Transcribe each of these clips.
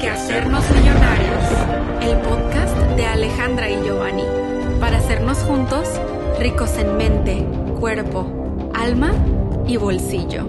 que hacernos millonarios, el podcast de Alejandra y Giovanni, para hacernos juntos ricos en mente, cuerpo, alma y bolsillo.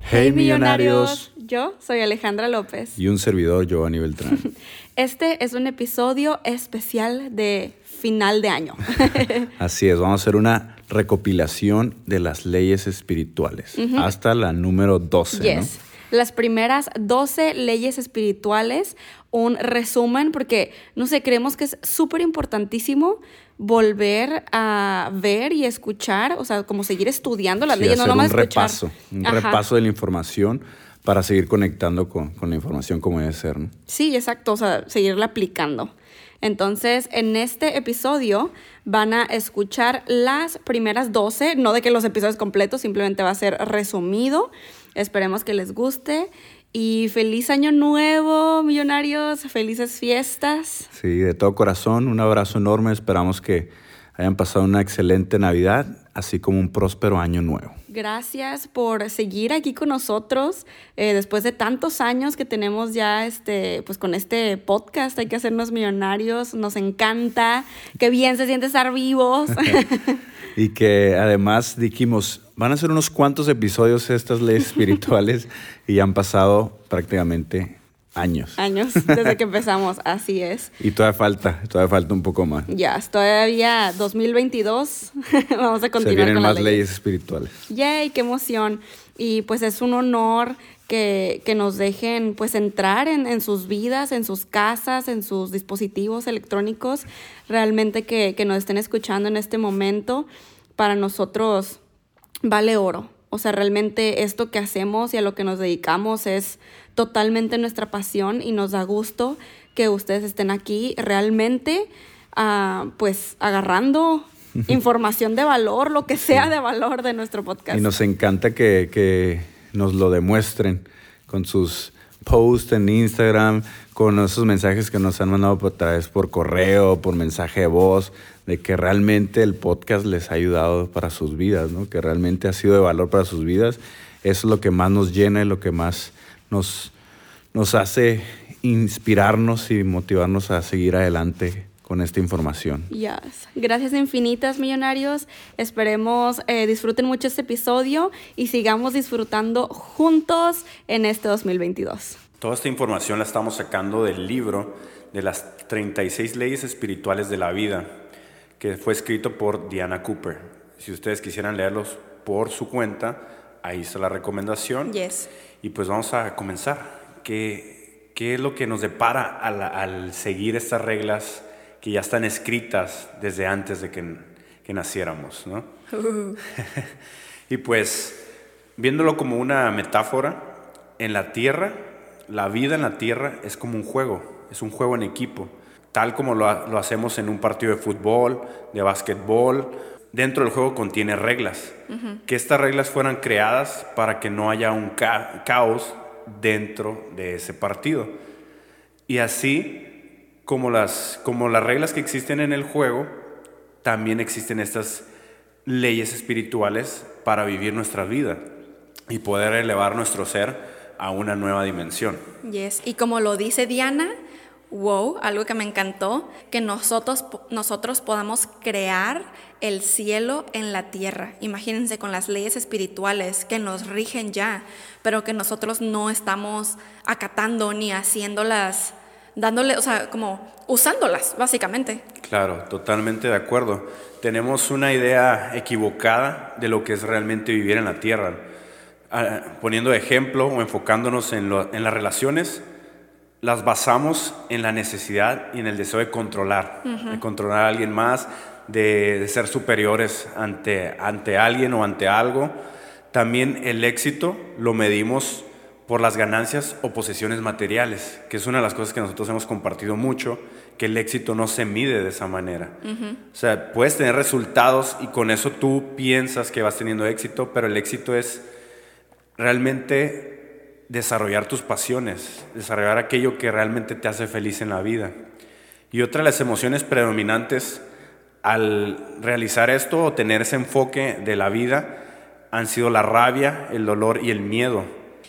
Hey millonarios. Yo soy Alejandra López. Y un servidor, Giovanni Beltrán. Este es un episodio especial de final de año. Así es, vamos a hacer una recopilación de las leyes espirituales hasta la número 12. Yes. Las primeras 12 leyes espirituales, un resumen, porque no sé, creemos que es súper importantísimo volver a ver y escuchar, o sea, como seguir estudiando las leyes, no nomás un repaso, un repaso de la información para seguir conectando con, con, la información como debe ser. ¿no? Sí, exacto, o sea, seguirla aplicando. Entonces, en este episodio van a escuchar las primeras 12, no de que los episodios completos, simplemente va a ser resumido. Esperemos que les guste. Y feliz año nuevo, millonarios, felices fiestas. Sí, de todo corazón, un abrazo enorme. Esperamos que hayan pasado una excelente Navidad, así como un próspero año nuevo. Gracias por seguir aquí con nosotros eh, después de tantos años que tenemos ya este, pues con este podcast. Hay que hacernos millonarios. Nos encanta. Qué bien se siente estar vivos. y que además dijimos, van a ser unos cuantos episodios estas leyes espirituales y han pasado prácticamente Años. Años, desde que empezamos, así es. Y todavía falta, todavía falta un poco más. Ya, todavía 2022, vamos a continuar. Se vienen más leyes. espirituales. Yay, qué emoción. Y pues es un honor que, nos dejen pues entrar en, en, sus vidas, en sus casas, en sus dispositivos electrónicos, realmente que, que nos estén escuchando en este momento. Para nosotros vale oro. O sea, realmente esto que hacemos y a lo que nos dedicamos es totalmente nuestra pasión y nos da gusto que ustedes estén aquí realmente, uh, pues agarrando información de valor, lo que sea de valor de nuestro podcast. Y nos encanta que, que nos lo demuestren con sus posts en Instagram, con esos mensajes que nos han mandado por través por correo, por mensaje de voz, de que realmente el podcast les ha ayudado para sus vidas, ¿no? que realmente ha sido de valor para sus vidas. Eso es lo que más nos llena y lo que más nos, nos hace inspirarnos y motivarnos a seguir adelante con esta información. Yes. Gracias infinitas, millonarios. Esperemos eh, disfruten mucho este episodio y sigamos disfrutando juntos en este 2022. Toda esta información la estamos sacando del libro de las 36 leyes espirituales de la vida, que fue escrito por Diana Cooper. Si ustedes quisieran leerlos por su cuenta, ahí está la recomendación. Yes. Y pues vamos a comenzar. ¿Qué, qué es lo que nos depara al, seguir estas reglas que ya están escritas desde antes de que, que naciéramos? ¿no? y pues, viéndolo como una metáfora, en la tierra, la vida en la tierra es como un juego, es un juego en equipo, tal como lo, lo hacemos en un partido de fútbol, de básquetbol dentro del juego contiene reglas. Que estas reglas fueran creadas para que no haya un caos dentro de ese partido. Y así como las, como las reglas que existen en el juego, también existen estas leyes espirituales para vivir nuestra vida y poder elevar nuestro ser a una nueva dimensión. Yes, y como lo dice Diana, wow, algo que me encantó, que nosotros, nosotros podamos crear el cielo en la tierra. Imagínense con las leyes espirituales que nos rigen ya, pero que nosotros no estamos acatando ni haciéndolas, dándole, o sea, como usándolas, básicamente. Claro, totalmente de acuerdo. Tenemos una idea equivocada de lo que es realmente vivir en la tierra. Ah, poniendo ejemplo o enfocándonos en, en las relaciones, las basamos en la necesidad y en el deseo de controlar, de controlar a alguien más, de, ser superiores ante, ante alguien o ante algo. También el éxito lo medimos por las ganancias o posesiones materiales, que es una de las cosas que nosotros hemos compartido mucho, que el éxito no se mide de esa manera. O sea, puedes tener resultados y con eso tú piensas que vas teniendo éxito, pero el éxito es realmente desarrollar tus pasiones, desarrollar aquello que realmente te hace feliz en la vida. Y otra de las emociones predominantes al realizar esto o tener ese enfoque de la vida han sido la rabia, el dolor y el miedo.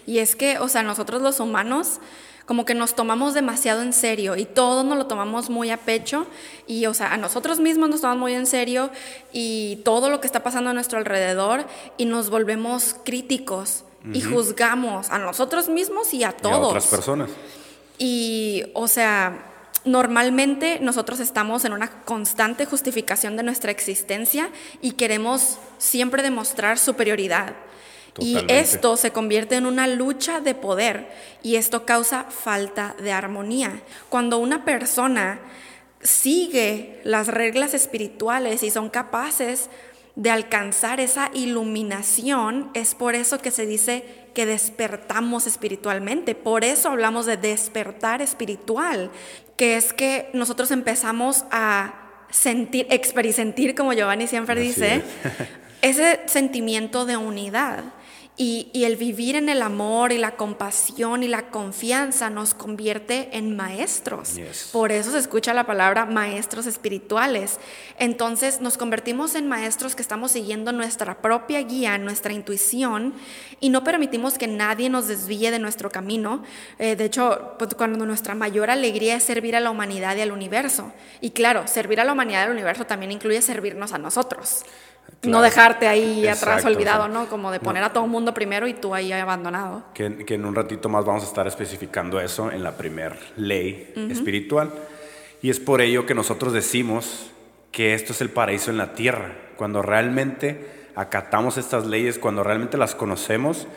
Y es que, o sea, nosotros los humanos como que nos tomamos demasiado en serio y todo nos lo tomamos muy a pecho y, o sea, a nosotros mismos nos tomamos muy en serio y todo lo que está pasando a nuestro alrededor y nos volvemos críticos y juzgamos a nosotros mismos y a todos. Y a otras personas. Y, o sea, normalmente nosotros estamos en una constante justificación de nuestra existencia y queremos siempre demostrar superioridad. Y esto se convierte en una lucha de poder y esto causa falta de armonía. Cuando una persona sigue las reglas espirituales y son capaces de alcanzar esa iluminación, es por eso que se dice que despertamos espiritualmente. Por eso hablamos de despertar espiritual, que es que nosotros empezamos a sentir, experimentar, como Giovanni siempre dice, ese sentimiento de unidad. Y, el vivir en el amor y la compasión y la confianza nos convierte en maestros. Por eso se escucha la palabra maestros espirituales. Entonces nos convertimos en maestros que estamos siguiendo nuestra propia guía, nuestra intuición y no permitimos que nadie nos desvíe de nuestro camino. Eh, de hecho, pues, cuando nuestra mayor alegría es servir a la humanidad y al universo. Y claro, servir a la humanidad y al universo también incluye servirnos a nosotros. No dejarte ahí atrás olvidado, ¿no? Como de poner a todo el mundo primero y tú ahí abandonado. Que, que, en un ratito más vamos a estar especificando eso en la primer ley espiritual. Y es por ello que nosotros decimos que esto es el paraíso en la tierra. Cuando realmente acatamos estas leyes, cuando realmente las conocemos,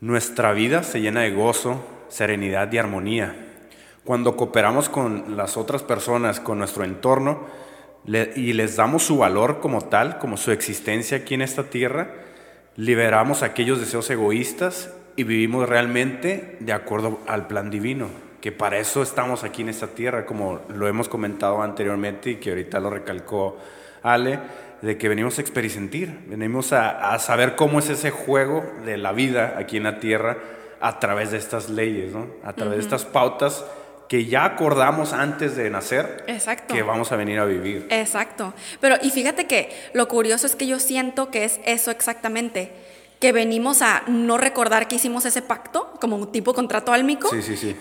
nuestra vida se llena de gozo, serenidad y armonía. Cuando cooperamos con las otras personas, con nuestro entorno, y les damos su valor como tal, como su existencia aquí en esta tierra, liberamos aquellos deseos egoístas y vivimos realmente de acuerdo al plan divino, que para eso estamos aquí en esta tierra, como lo hemos comentado anteriormente y que ahorita lo recalcó Ale, de que venimos a experimentar, venimos a, saber cómo es ese juego de la vida aquí en la tierra a través de estas leyes, ¿no? a través de estas pautas que ya acordamos antes de nacer Exacto. que vamos a venir a vivir. Exacto. Pero y fíjate que lo curioso es que yo siento que es eso exactamente que venimos a no recordar que hicimos ese pacto, como un tipo contrato álmico,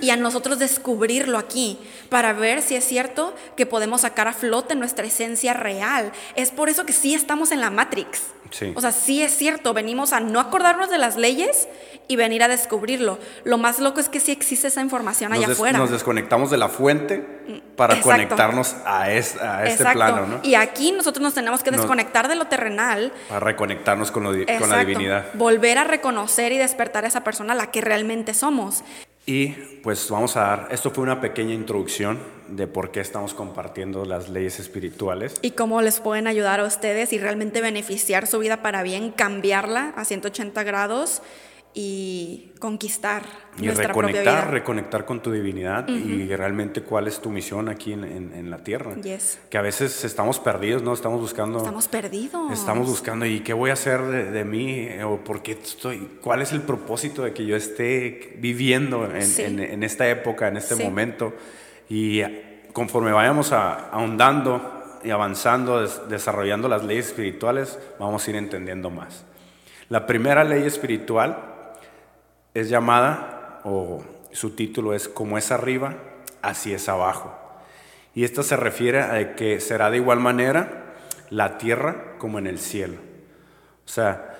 y a nosotros descubrirlo aquí, para ver si es cierto que podemos sacar a flote nuestra esencia real. Es por eso que sí estamos en la Matrix. O sea, sí es cierto, venimos a no acordarnos de las leyes y venir a descubrirlo. Lo más loco es que sí existe esa información allá afuera. Nos desconectamos de la fuente para conectarnos a, este plano, ¿no? Y aquí nosotros nos tenemos que desconectar de lo terrenal. Para reconectarnos con, con la divinidad volver a reconocer y despertar a esa persona a la que realmente somos. Y pues vamos a dar, esto fue una pequeña introducción de por qué estamos compartiendo las leyes espirituales. Y cómo les pueden ayudar a ustedes y realmente beneficiar su vida para bien, cambiarla a 180 grados y conquistar y nuestra reconectar, propia vida. reconectar con tu divinidad y realmente cuál es tu misión aquí en, en, la tierra. Que a veces estamos perdidos, ¿no? Estamos buscando. Estamos perdidos. Estamos buscando, ¿y qué voy a hacer de, mí? ¿O por qué estoy? ¿Cuál es el propósito de que yo esté viviendo en, en esta época, en este momento? Y conforme vayamos ahondando y avanzando, desarrollando las leyes espirituales, vamos a ir entendiendo más. La primera ley espiritual es llamada, o su título es Como es arriba, así es abajo. Y esta se refiere a que será de igual manera la tierra como en el cielo. O sea,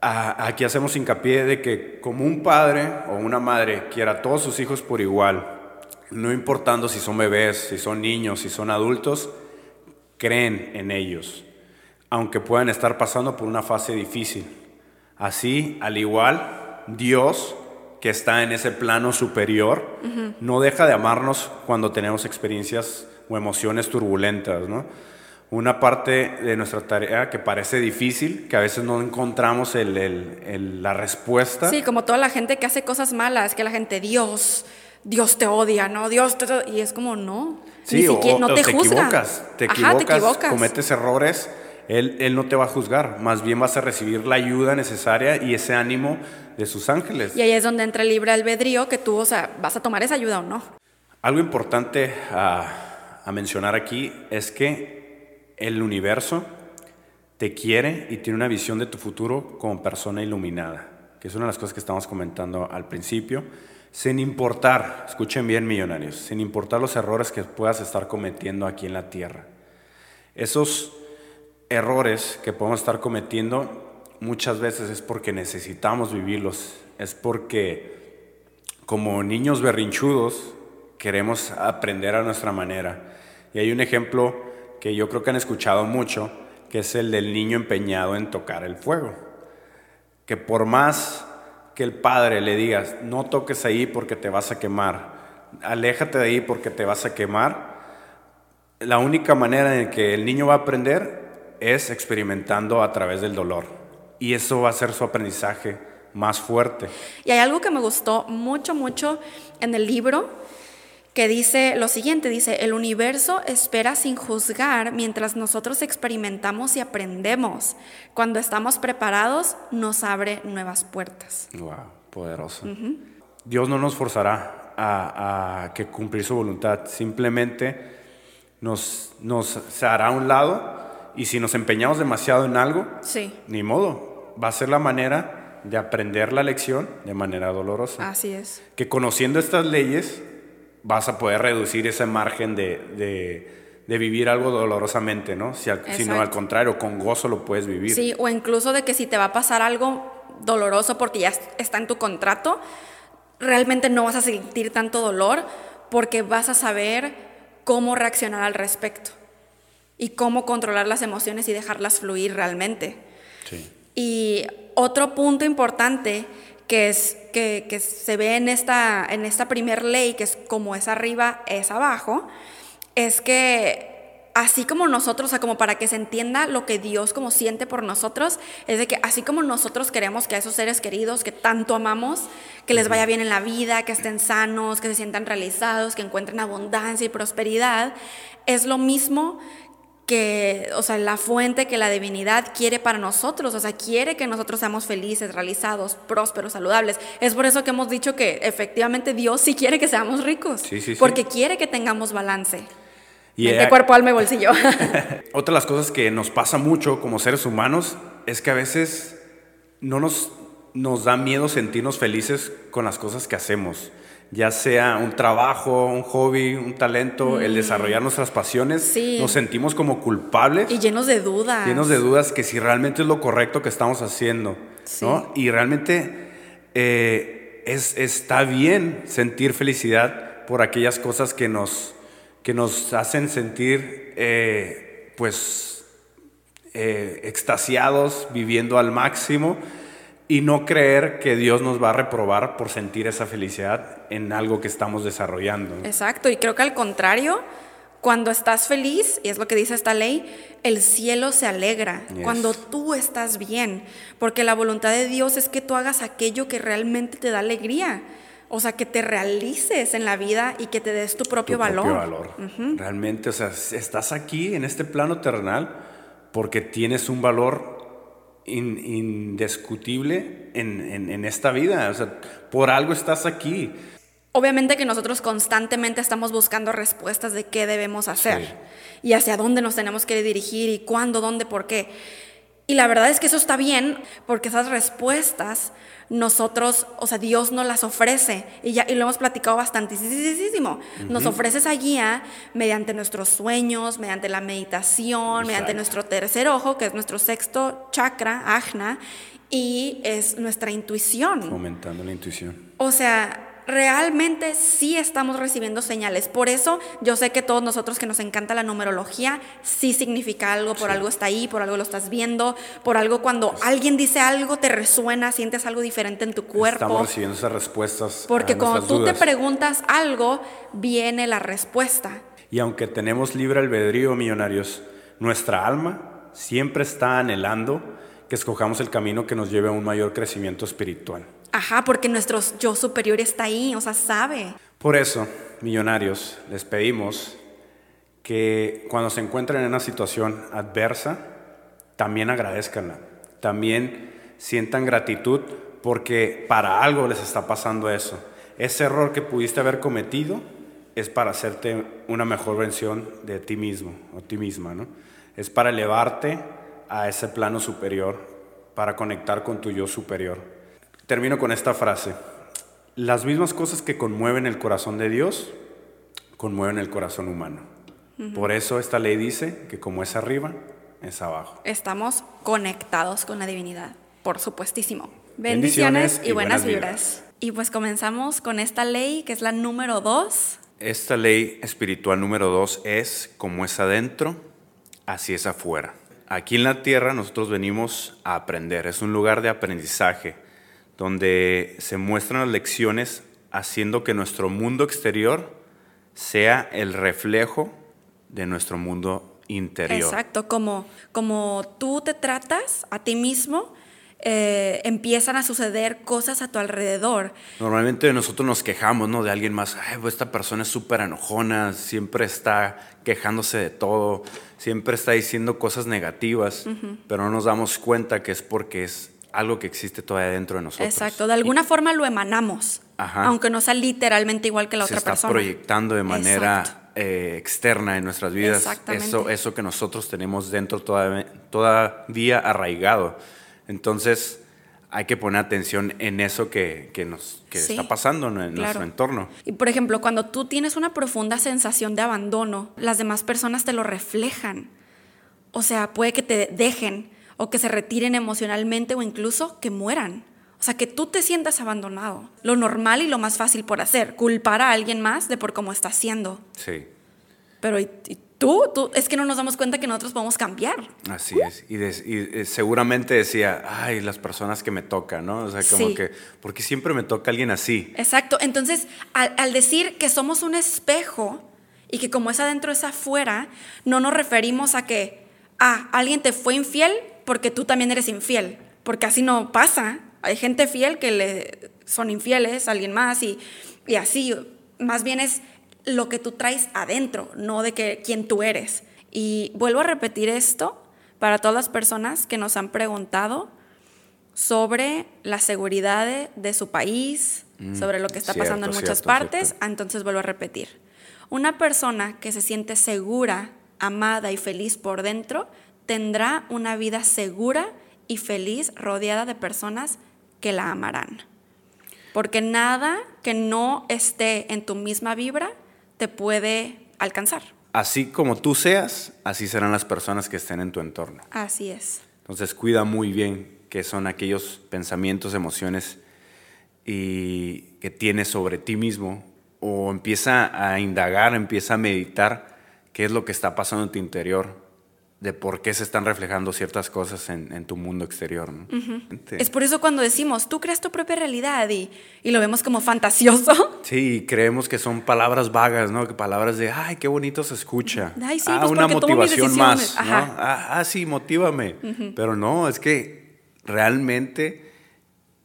aquí hacemos hincapié de que como un padre o una madre quiera a todos sus hijos por igual, no importando si son bebés, si son niños, si son adultos, creen en ellos, aunque puedan estar pasando por una fase difícil. Así, al igual, Dios, que está en ese plano superior, no deja de amarnos cuando tenemos experiencias o emociones turbulentas, ¿no? Una parte de nuestra tarea que parece difícil, que a veces no encontramos la respuesta. Sí, como toda la gente que hace cosas malas, que la gente, Dios, Dios te odia, ¿no? Dios te... Y es como, no. Sí, no te, equivocas, te equivocas, te equivocas, cometes errores él, no te va a juzgar, más bien vas a recibir la ayuda necesaria y ese ánimo de sus ángeles. Y ahí es donde entra el libre albedrío, que tú, o sea, vas a tomar esa ayuda o no. Algo importante a, a mencionar aquí es que el universo te quiere y tiene una visión de tu futuro como persona iluminada. que es una de las cosas que estamos comentando al principio, sin importar, escuchen bien millonarios, sin importar los errores que puedas estar cometiendo aquí en la tierra. Esos errores que podemos estar cometiendo muchas veces es porque necesitamos vivirlos, es porque como niños berrinchudos queremos aprender a nuestra manera. Y hay un ejemplo que yo creo que han escuchado mucho, que es el del niño empeñado en tocar el fuego. Que por más que el padre le digas, no toques ahí porque te vas a quemar, aléjate de ahí porque te vas a quemar, la única manera en que el niño va a aprender es experimentando a través del dolor. Y eso va a ser su aprendizaje más fuerte. Y hay algo que me gustó mucho, mucho en el libro, que dice lo siguiente, dice, el universo espera sin juzgar mientras nosotros experimentamos y aprendemos. Cuando estamos preparados, nos abre nuevas puertas. Wow, poderoso. Dios no nos forzará a, a, que cumplir su voluntad, simplemente nos, nos se hará a un lado y si nos empeñamos demasiado en algo, sí. ni modo, va a ser la manera de aprender la lección de manera dolorosa. Así es. Que conociendo estas leyes vas a poder reducir ese margen de, de, vivir algo dolorosamente, ¿no? Si sino al contrario, con gozo lo puedes vivir. Sí, o incluso de que si te va a pasar algo doloroso porque ya está en tu contrato, realmente no vas a sentir tanto dolor porque vas a saber cómo reaccionar al respecto y cómo controlar las emociones y dejarlas fluir realmente. Sí. Y otro punto importante que, es, que, que se ve en esta, en esta primer ley, que es como es arriba, es abajo, es que así como nosotros, o sea, como para que se entienda lo que Dios como siente por nosotros, es de que así como nosotros queremos que a esos seres queridos que tanto amamos, que les vaya bien en la vida, que estén sanos, que se sientan realizados, que encuentren abundancia y prosperidad, es lo mismo que, o sea, la fuente que la divinidad quiere para nosotros, o sea, quiere que nosotros seamos felices, realizados, prósperos, saludables. Es por eso que hemos dicho que efectivamente Dios sí quiere que seamos ricos, sí, sí, sí. porque quiere que tengamos balance. Y Mente, cuerpo, alma y bolsillo. Otra de las cosas que nos pasa mucho como seres humanos es que a veces no nos, nos da miedo sentirnos felices con las cosas que hacemos ya sea un trabajo, un hobby, un talento, el mm. desarrollar nuestras pasiones, nos sentimos como culpables. Y llenos de dudas. Llenos de dudas que si realmente es lo correcto que estamos haciendo. ¿no? Y realmente eh, es, está bien sentir felicidad por aquellas cosas que nos, que nos hacen sentir eh, pues eh, extasiados, viviendo al máximo y no creer que Dios nos va a reprobar por sentir esa felicidad en algo que estamos desarrollando. Exacto, y creo que al contrario, cuando estás feliz, y es lo que dice esta ley, el cielo se alegra cuando tú estás bien, porque la voluntad de Dios es que tú hagas aquello que realmente te da alegría. O sea, que te realices en la vida y que te des tu propio tu valor. Propio valor. Realmente, o sea, estás aquí en este plano terrenal porque tienes un valor indiscutible en, en, esta vida. O sea, por algo estás aquí. Obviamente que nosotros constantemente estamos buscando respuestas de qué debemos hacer y hacia dónde nos tenemos que dirigir y cuándo, dónde, por qué. Y la verdad es que eso está bien porque esas respuestas nosotros, o sea, Dios nos las ofrece y, ya, y lo hemos platicado bastantísimo. Nos ofrece esa guía mediante nuestros sueños, mediante la meditación, mediante nuestro tercer ojo, que es nuestro sexto chakra, ajna, y es nuestra intuición. Fomentando la intuición. O sea, realmente sí estamos recibiendo señales. Por eso yo sé que todos nosotros que nos encanta la numerología, sí significa algo, por algo está ahí, por algo lo estás viendo, por algo cuando alguien dice algo te resuena, sientes algo diferente en tu cuerpo. Estamos recibiendo esas respuestas. Porque cuando tú te preguntas algo, viene la respuesta. Y aunque tenemos libre albedrío, millonarios, nuestra alma siempre está anhelando que escojamos el camino que nos lleve a un mayor crecimiento espiritual. Ajá, porque nuestro yo superior está ahí, o sea, sabe. Por eso, millonarios, les pedimos que cuando se encuentren en una situación adversa, también agradezcanla, también sientan gratitud porque para algo les está pasando eso. Ese error que pudiste haber cometido es para hacerte una mejor versión de ti mismo o ti misma, ¿no? Es para elevarte a ese plano superior, para conectar con tu yo superior. Termino con esta frase. Las mismas cosas que conmueven el corazón de Dios, conmueven el corazón humano. Por eso esta ley dice que como es arriba, es abajo. Estamos conectados con la divinidad, por supuestísimo. Bendiciones, y, buenas, vibras. Y pues comenzamos con esta ley que es la número dos. Esta ley espiritual número dos es como es adentro, así es afuera. Aquí en la tierra nosotros venimos a aprender, es un lugar de aprendizaje donde se muestran las lecciones haciendo que nuestro mundo exterior sea el reflejo de nuestro mundo interior. Exacto, como, como tú te tratas a ti mismo, eh, empiezan a suceder cosas a tu alrededor. Normalmente nosotros nos quejamos ¿no? de alguien más, Ay, pues esta persona es súper enojona, siempre está quejándose de todo, siempre está diciendo cosas negativas, pero no nos damos cuenta que es porque es algo que existe todavía dentro de nosotros. Exacto, de alguna forma lo emanamos, aunque no sea literalmente igual que la otra persona. Se está proyectando de manera eh, externa en nuestras vidas eso, eso que nosotros tenemos dentro todavía, todavía arraigado. Entonces hay que poner atención en eso que, nos está pasando en nuestro entorno. Y por ejemplo, cuando tú tienes una profunda sensación de abandono, las demás personas te lo reflejan. O sea, puede que te dejen o que se retiren emocionalmente o incluso que mueran. O sea, que tú te sientas abandonado. Lo normal y lo más fácil por hacer, culpar a alguien más de por cómo está haciendo. Sí. Pero ¿y, tú? tú? Es que no nos damos cuenta que nosotros podemos cambiar. Así es. Y, eh, seguramente decía, ay, las personas que me tocan, ¿no? O sea, como que, porque siempre me toca alguien así. Exacto. Entonces, al, al decir que somos un espejo y que como es adentro es afuera, no nos referimos a que, ah, alguien te fue infiel, porque tú también eres infiel, porque así no pasa. Hay gente fiel que le son infieles a alguien más y, y así. Más bien es lo que tú traes adentro, no de que quién tú eres. Y vuelvo a repetir esto para todas las personas que nos han preguntado sobre la seguridad de, su país, mm, sobre lo que está pasando en muchas partes. Entonces vuelvo a repetir. Una persona que se siente segura, amada y feliz por dentro tendrá una vida segura y feliz rodeada de personas que la amarán. Porque nada que no esté en tu misma vibra te puede alcanzar. Así como tú seas, así serán las personas que estén en tu entorno. Así es. Entonces cuida muy bien qué son aquellos pensamientos, emociones y que tienes sobre ti mismo o empieza a indagar, empieza a meditar qué es lo que está pasando en tu interior de por qué se están reflejando ciertas cosas en, tu mundo exterior. Es por eso cuando decimos, tú creas tu propia realidad y, lo vemos como fantasioso. Sí, creemos que son palabras vagas, ¿no? Que palabras de, ay, qué bonito se escucha. Ay, sí, ah, pues una motivación más. Ah, ah, sí, motívame. Pero no, es que realmente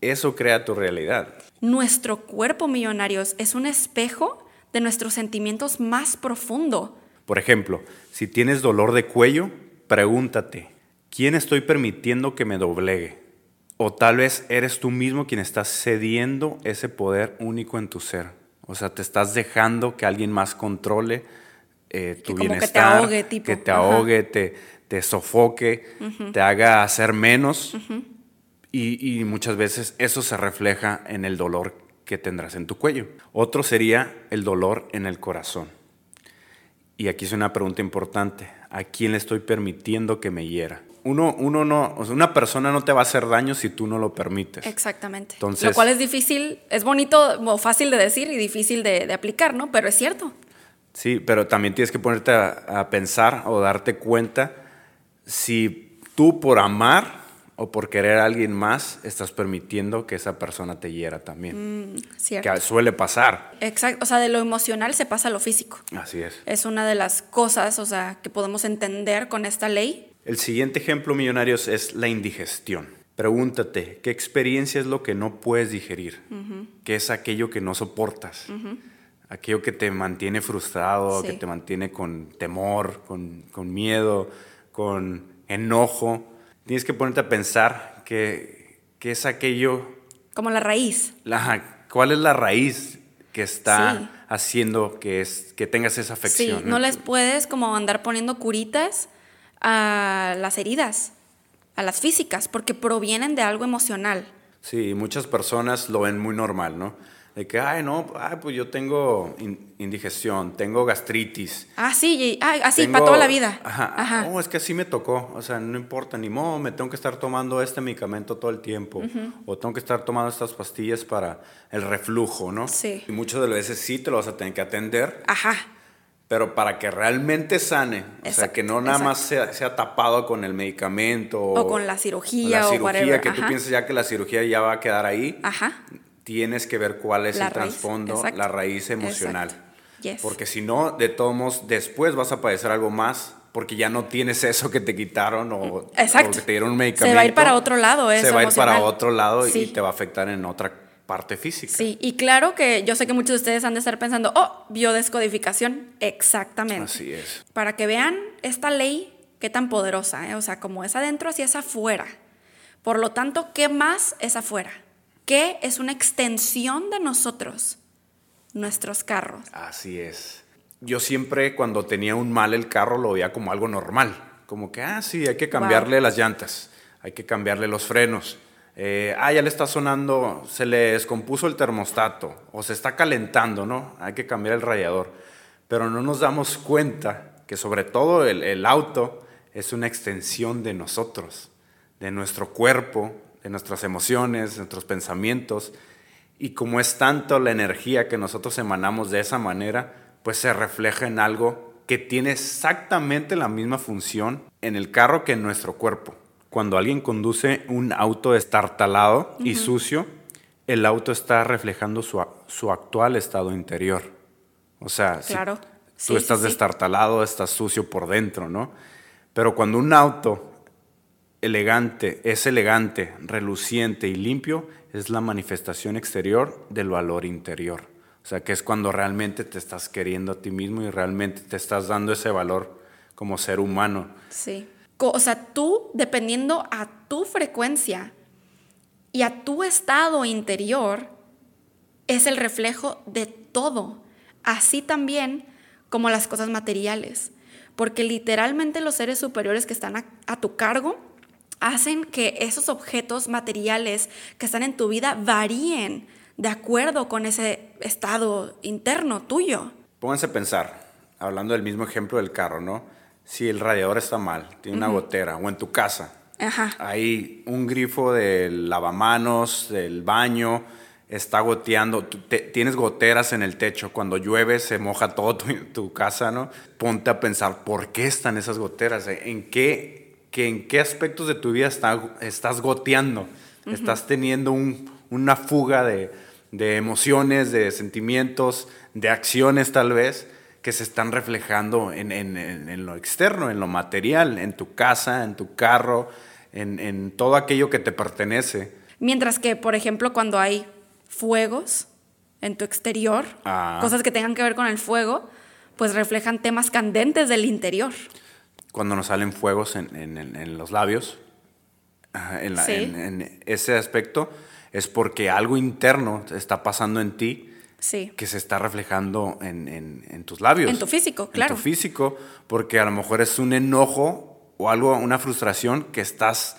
eso crea tu realidad. Nuestro cuerpo, millonarios, es un espejo de nuestros sentimientos más profundo. Por ejemplo, si tienes dolor de cuello, pregúntate, ¿quién estoy permitiendo que me doblegue? O tal vez eres tú mismo quien estás cediendo ese poder único en tu ser. O sea, te estás dejando que alguien más controle eh, tu bienestar. Que te ahogue, tipo. Que te ahogue, te, sofoque, te haga hacer menos. y, y muchas veces eso se refleja en el dolor que tendrás en tu cuello. Otro sería el dolor en el corazón. Y aquí es una pregunta importante. ¿A quién le estoy permitiendo que me hiera? Uno, uno no, o sea, una persona no te va a hacer daño si tú no lo permites. Exactamente. Entonces, lo cual es difícil, es bonito o fácil de decir y difícil de, aplicar, ¿no? Pero es cierto. Sí, pero también tienes que ponerte a pensar o darte cuenta si tú por amar o por querer a alguien más, estás permitiendo que esa persona te hiera también. Mm, cierto. Que suele pasar. Exacto. O sea, de lo emocional se pasa a lo físico. Así es. Es una de las cosas, o sea, que podemos entender con esta ley. El siguiente ejemplo, millonarios, es la indigestión. Pregúntate, ¿qué experiencia es lo que no puedes digerir? ¿Qué es aquello que no soportas? Aquello que te mantiene frustrado, que te mantiene con temor, con, con miedo, con enojo tienes que ponerte a pensar que, es aquello... Como la raíz. La, ¿Cuál es la raíz que está haciendo que, es, que tengas esa afección? Sí, no les puedes como andar poniendo curitas a las heridas, a las físicas, porque provienen de algo emocional. Sí, muchas personas lo ven muy normal, ¿no? De que, ay, no, ay, pues yo tengo indigestión, tengo gastritis. Ah, sí, así, para toda la vida. Ajá. ajá. Oh, es que así me tocó. O sea, no importa, ni modo, me tengo que estar tomando este medicamento todo el tiempo. O tengo que estar tomando estas pastillas para el reflujo, ¿no? Sí. Y muchas de las veces sí te lo vas a tener que atender. Ajá. Pero para que realmente sane, o sea, que no nada más sea, sea, tapado con el medicamento. O, con la cirugía. O la cirugía, que tú piensas ya que la cirugía ya va a quedar ahí. Ajá tienes que ver cuál es el trasfondo, la raíz emocional. Porque si no, de todos modos, después vas a padecer algo más porque ya no tienes eso que te quitaron o, que te dieron un medicamento. Se va a ir para otro lado eso Se va a ir para otro lado y te va a afectar en otra parte física. Sí, y claro que yo sé que muchos de ustedes han de estar pensando, oh, biodescodificación, exactamente. Así es. Para que vean esta ley, qué tan poderosa, ¿eh? o sea, como es adentro, así es afuera. Por lo tanto, ¿qué más es afuera? Que es una extensión de nosotros, nuestros carros. Así es. Yo siempre cuando tenía un mal el carro lo veía como algo normal, como que, ah, sí, hay que cambiarle las llantas, hay que cambiarle los frenos. Eh, ah, ya le está sonando, se le descompuso el termostato o se está calentando, ¿no? Hay que cambiar el radiador. Pero no nos damos cuenta que sobre todo el, el auto es una extensión de nosotros, de nuestro cuerpo, de nuestras emociones, de nuestros pensamientos. Y como es tanto la energía que nosotros emanamos de esa manera, pues se refleja en algo que tiene exactamente la misma función en el carro que en nuestro cuerpo. Cuando alguien conduce un auto estartalado y sucio, el auto está reflejando su, su, actual estado interior. O sea, claro. tú estás destartalado, estás sucio por dentro, ¿no? Pero cuando un auto elegante, es elegante, reluciente y limpio, es la manifestación exterior del valor interior. O sea, que es cuando realmente te estás queriendo a ti mismo y realmente te estás dando ese valor como ser humano. Sí. O sea, tú, dependiendo a tu frecuencia y a tu estado interior, es el reflejo de todo. Así también como las cosas materiales. Porque literalmente los seres superiores que están a, a tu cargo, hacen que esos objetos materiales que están en tu vida varíen de acuerdo con ese estado interno tuyo. Pónganse a pensar, hablando del mismo ejemplo del carro, ¿no? Si el radiador está mal, tiene una gotera, o en tu casa, hay un grifo del lavamanos, del baño, está goteando, tienes goteras en el techo, cuando llueve se moja todo tu, tu, casa, ¿no? Ponte a pensar, ¿por qué están esas goteras? ¿En qué que en qué aspectos de tu vida estás goteando, estás teniendo una fuga de, emociones, de sentimientos, de acciones tal vez, que se están reflejando en, lo externo, en lo material, en tu casa, en tu carro, en, todo aquello que te pertenece. Mientras que, por ejemplo, cuando hay fuegos en tu exterior, ah. cosas que tengan que ver con el fuego, pues reflejan temas candentes del interior cuando nos salen fuegos en, los labios, en, ese aspecto, es porque algo interno está pasando en ti que se está reflejando en, tus labios. En tu físico, claro. En tu físico, porque a lo mejor es un enojo o algo, una frustración que estás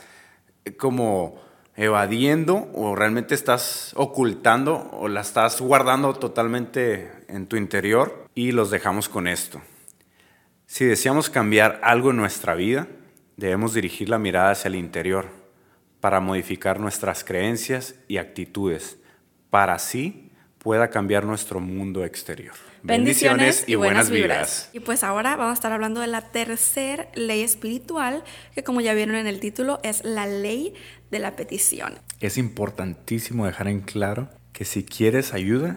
eh, como evadiendo o realmente estás ocultando o la estás guardando totalmente en tu interior y los dejamos con esto. Si deseamos cambiar algo en nuestra vida, debemos dirigir la mirada hacia el interior para modificar nuestras creencias y actitudes, para así pueda cambiar nuestro mundo exterior. Bendiciones, y, buenas, vibras. Y pues ahora vamos a estar hablando de la tercera ley espiritual, que como ya vieron en el título, es la ley de la petición. Es importantísimo dejar en claro que si quieres ayuda,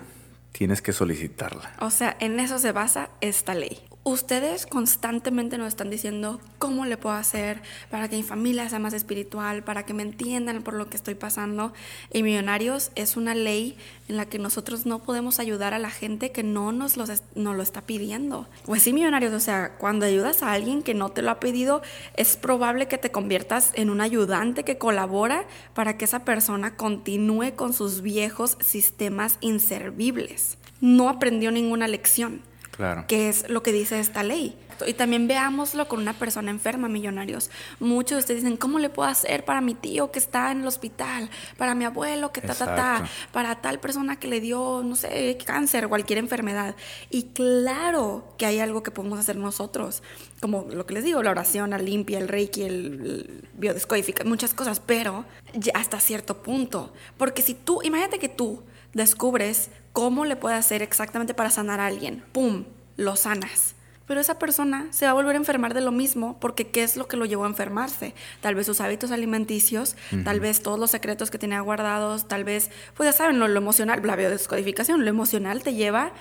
tienes que solicitarla. O sea, en eso se basa esta ley. Ustedes constantemente nos están diciendo cómo le puedo hacer para que mi familia sea más espiritual, para que me entiendan por lo que estoy pasando. Y Millonarios es una ley en la que nosotros no podemos ayudar a la gente que no nos, lo está pidiendo. Pues sí, Millonarios, o sea, cuando ayudas a alguien que no te lo ha pedido, es probable que te conviertas en un ayudante que colabora para que esa persona continúe con sus viejos sistemas inservibles. No aprendió ninguna lección Claro. Que es lo que dice esta ley. Y también veámoslo con una persona enferma, millonarios. Muchos de ustedes dicen, ¿cómo le puedo hacer para mi tío que está en el hospital? Para mi abuelo que ta, ta, ta. Para tal persona que le dio, no sé, cáncer, cualquier enfermedad. Y claro que hay algo que podemos hacer nosotros. Como lo que les digo, la oración, la limpia, el reiki, el, biodescodificación, muchas cosas. Pero hasta cierto punto. Porque si tú, imagínate que tú descubres cómo le puedes hacer exactamente para sanar a alguien. ¡Pum! Lo sanas pero esa persona se va a volver a enfermar de lo mismo porque ¿qué es lo que lo llevó a enfermarse? Tal vez sus hábitos alimenticios, tal vez todos los secretos que tenía guardados, tal vez, pues ya saben, lo, emocional, la biodescodificación, lo emocional te lleva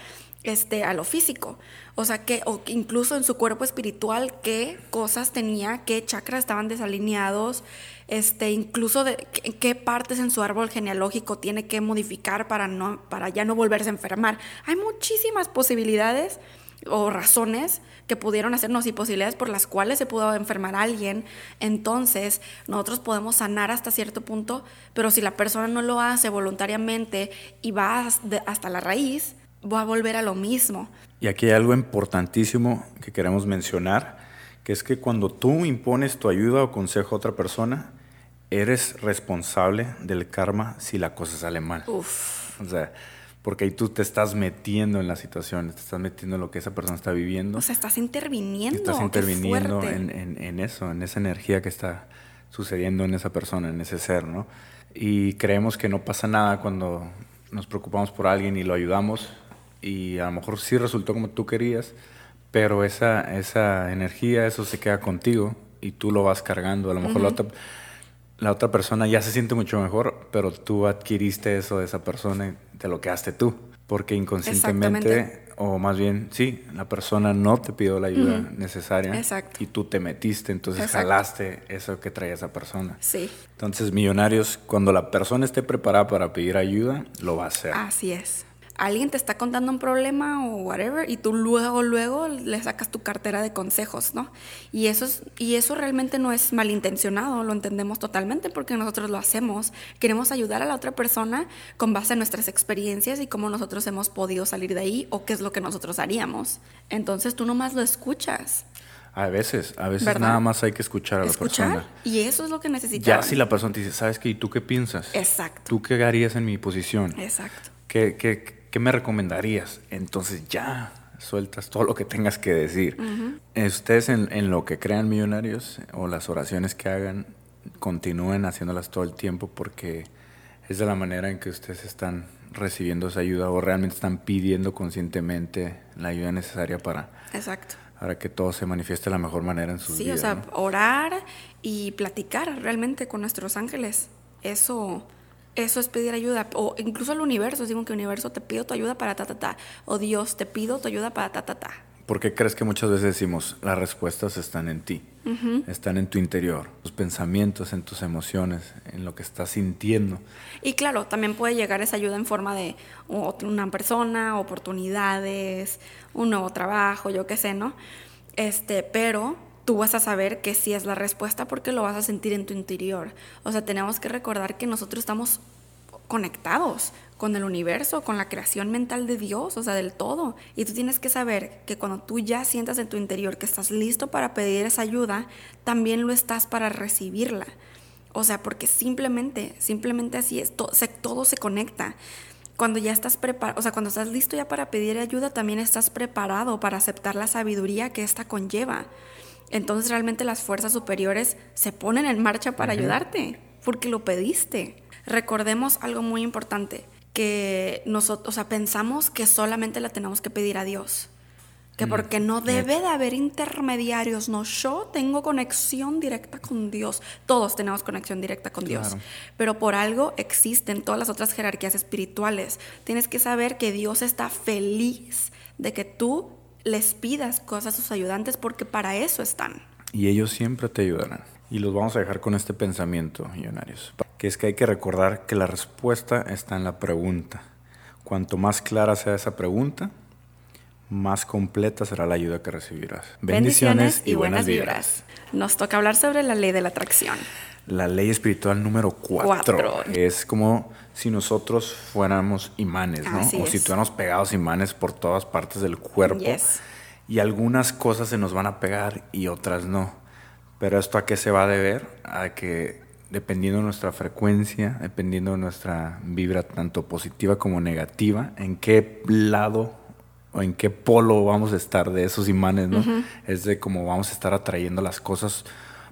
este, a lo físico. O sea, que o incluso en su cuerpo espiritual, qué cosas tenía, qué chakras estaban desalineados, este, incluso de qué partes en su árbol genealógico tiene que modificar para, para ya no volverse a enfermar. Hay muchísimas posibilidades o razones que pudieron hacernos y posibilidades por las cuales se pudo enfermar a alguien, entonces nosotros podemos sanar hasta cierto punto, pero si la persona no lo hace voluntariamente y va hasta la raíz, va a volver a lo mismo. Y aquí hay algo importantísimo que queremos mencionar, que es que cuando tú impones tu ayuda o consejo a otra persona, eres responsable del karma si la cosa sale mal. Uf. O sea, porque ahí tú te estás metiendo en la situación, te estás metiendo en lo que esa persona está viviendo. O sea, estás interviniendo. Estás interviniendo en, eso, en esa energía que está sucediendo en esa persona, en ese ser, ¿no? Y creemos que no pasa nada cuando nos preocupamos por alguien y lo ayudamos y a lo mejor sí resultó como tú querías, pero esa, esa energía, eso se queda contigo y tú lo vas cargando. A lo mejor la otra la otra persona ya se siente mucho mejor, pero tú adquiriste eso de esa persona y te lo quedaste tú. Porque inconscientemente, o más bien, sí, la persona no te pidió la ayuda necesaria y tú te metiste, entonces jalaste eso que traía esa persona. Sí. Entonces, millonarios, cuando la persona esté preparada para pedir ayuda, lo va a hacer. Así es alguien te está contando un problema o whatever y tú luego luego le sacas tu cartera de consejos, ¿no? Y eso es y eso realmente no es malintencionado, lo entendemos totalmente porque nosotros lo hacemos. Queremos ayudar a la otra persona con base en nuestras experiencias y cómo nosotros hemos podido salir de ahí o qué es lo que nosotros haríamos. Entonces tú nomás lo escuchas. A veces, a veces nada más hay que escuchar a la persona. Y eso es lo que necesitamos. Ya si la persona te dice, ¿sabes qué? ¿Y tú qué piensas? Exacto. ¿Tú qué harías en mi posición? Exacto. ¿Qué, qué, ¿qué me recomendarías? Entonces ya sueltas todo lo que tengas que decir. Ustedes en, lo que crean millonarios o las oraciones que hagan, continúen haciéndolas todo el tiempo porque es de la manera en que ustedes están recibiendo esa ayuda o realmente están pidiendo conscientemente la ayuda necesaria para, Exacto. para que todo se manifieste de la mejor manera en sus vidas. Sí, o sea, orar y platicar realmente con nuestros ángeles. Eso eso es pedir ayuda. O incluso al universo, digo que universo te pido tu ayuda para ta, ta, ta. O Dios, te pido tu ayuda para ta, ta, ta. ¿Por qué crees que muchas veces decimos, las respuestas están en ti? Están en tu interior, tus pensamientos, en tus emociones, en lo que estás sintiendo. Y claro, también puede llegar esa ayuda en forma de una persona, oportunidades, un nuevo trabajo, yo qué sé, ¿no? Este, pero tú vas a saber que sí es la respuesta porque lo vas a sentir en tu interior. O sea, tenemos que recordar que nosotros estamos conectados con el universo, con la creación mental de Dios, o sea, del todo. Y tú tienes que saber que cuando tú ya sientas en tu interior que estás listo para pedir esa ayuda, también lo estás para recibirla. O sea, porque simplemente, simplemente así es, todo se, todo se conecta. Cuando ya estás preparado, o sea, cuando estás listo ya para pedir ayuda, también estás preparado para aceptar la sabiduría que esta conlleva entonces realmente las fuerzas superiores se ponen en marcha para ayudarte, porque lo pediste. Recordemos algo muy importante, que nosotros, o sea, pensamos que solamente la tenemos que pedir a Dios. Que mm, porque no debe de haber intermediarios, no, yo tengo conexión directa con Dios, todos tenemos conexión directa con Dios, pero por algo existen todas las otras jerarquías espirituales. Tienes que saber que Dios está feliz de que tú les pidas cosas a sus ayudantes porque para eso están. Y ellos siempre te ayudarán. Y los vamos a dejar con este pensamiento, millonarios, que es que hay que recordar que la respuesta está en la pregunta. Cuanto más clara sea esa pregunta, más completa será la ayuda que recibirás. Bendiciones, y, buenas vibras. Nos toca hablar sobre la ley de la atracción. La ley espiritual número cuatro. Es como si nosotros fuéramos imanes, ¿no? o si tuviéramos pegados imanes por todas partes del cuerpo. Y algunas cosas se nos van a pegar y otras no. Pero esto a qué se va a deber? A que dependiendo de nuestra frecuencia, dependiendo de nuestra vibra tanto positiva como negativa, en qué lado o en qué polo vamos a estar de esos imanes, ¿no? Es de cómo vamos a estar atrayendo las cosas,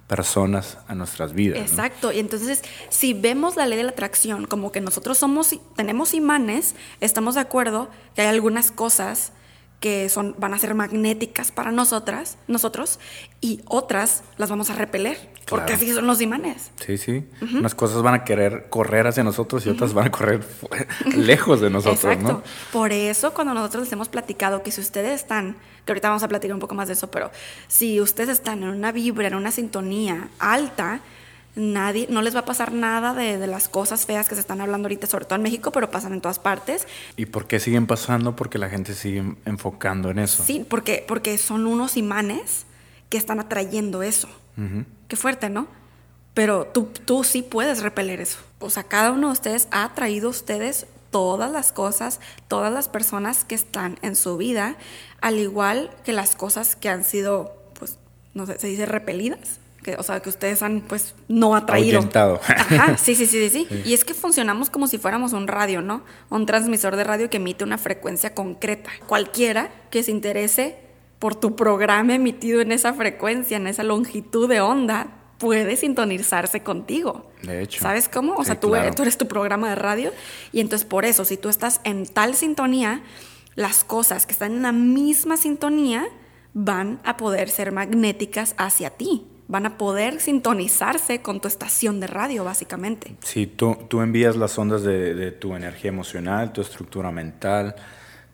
personas a nuestras vidas. Exacto, y entonces si vemos la ley de la atracción como que nosotros somos, tenemos imanes, estamos de acuerdo que hay algunas cosas que son, van a ser magnéticas para nosotras, nosotros, y otras las vamos a repeler, porque así son los imanes. Sí, sí. Unas cosas van a querer correr hacia nosotros y otras van a correr lejos de nosotros, Exacto. Por eso cuando nosotros les hemos platicado que si ustedes están, que ahorita vamos a platicar un poco más de eso, pero si ustedes están en una vibra, en una sintonía alta, nadie, no les va a pasar nada de, las cosas feas que se están hablando ahorita, sobre todo en México, pero pasan en todas partes. ¿Y por qué siguen pasando? Porque la gente sigue enfocando en eso. Sí, porque, porque son unos imanes que están atrayendo eso. Qué fuerte, ¿no? Pero tú, tú sí puedes repeler eso. O sea, cada uno de ustedes ha atraído a ustedes todas las cosas, todas las personas que están en su vida, al igual que las cosas que han sido, pues, no sé, se dice repelidas que, o sea, que ustedes han, pues, no atraído. Ajá, sí, sí, sí, sí, Y es que funcionamos como si fuéramos un radio, ¿no? Un transmisor de radio que emite una frecuencia concreta. Cualquiera que se interese por tu programa emitido en esa frecuencia, en esa longitud de onda, puede sintonizarse contigo. De hecho. ¿Sabes cómo? O sea, tú, tú eres tu programa de radio y entonces por eso, si tú estás en tal sintonía, las cosas que están en la misma sintonía van a poder ser magnéticas hacia ti van a poder sintonizarse con tu estación de radio, básicamente. Sí, tú, tú envías las ondas de, tu energía emocional, tu estructura mental,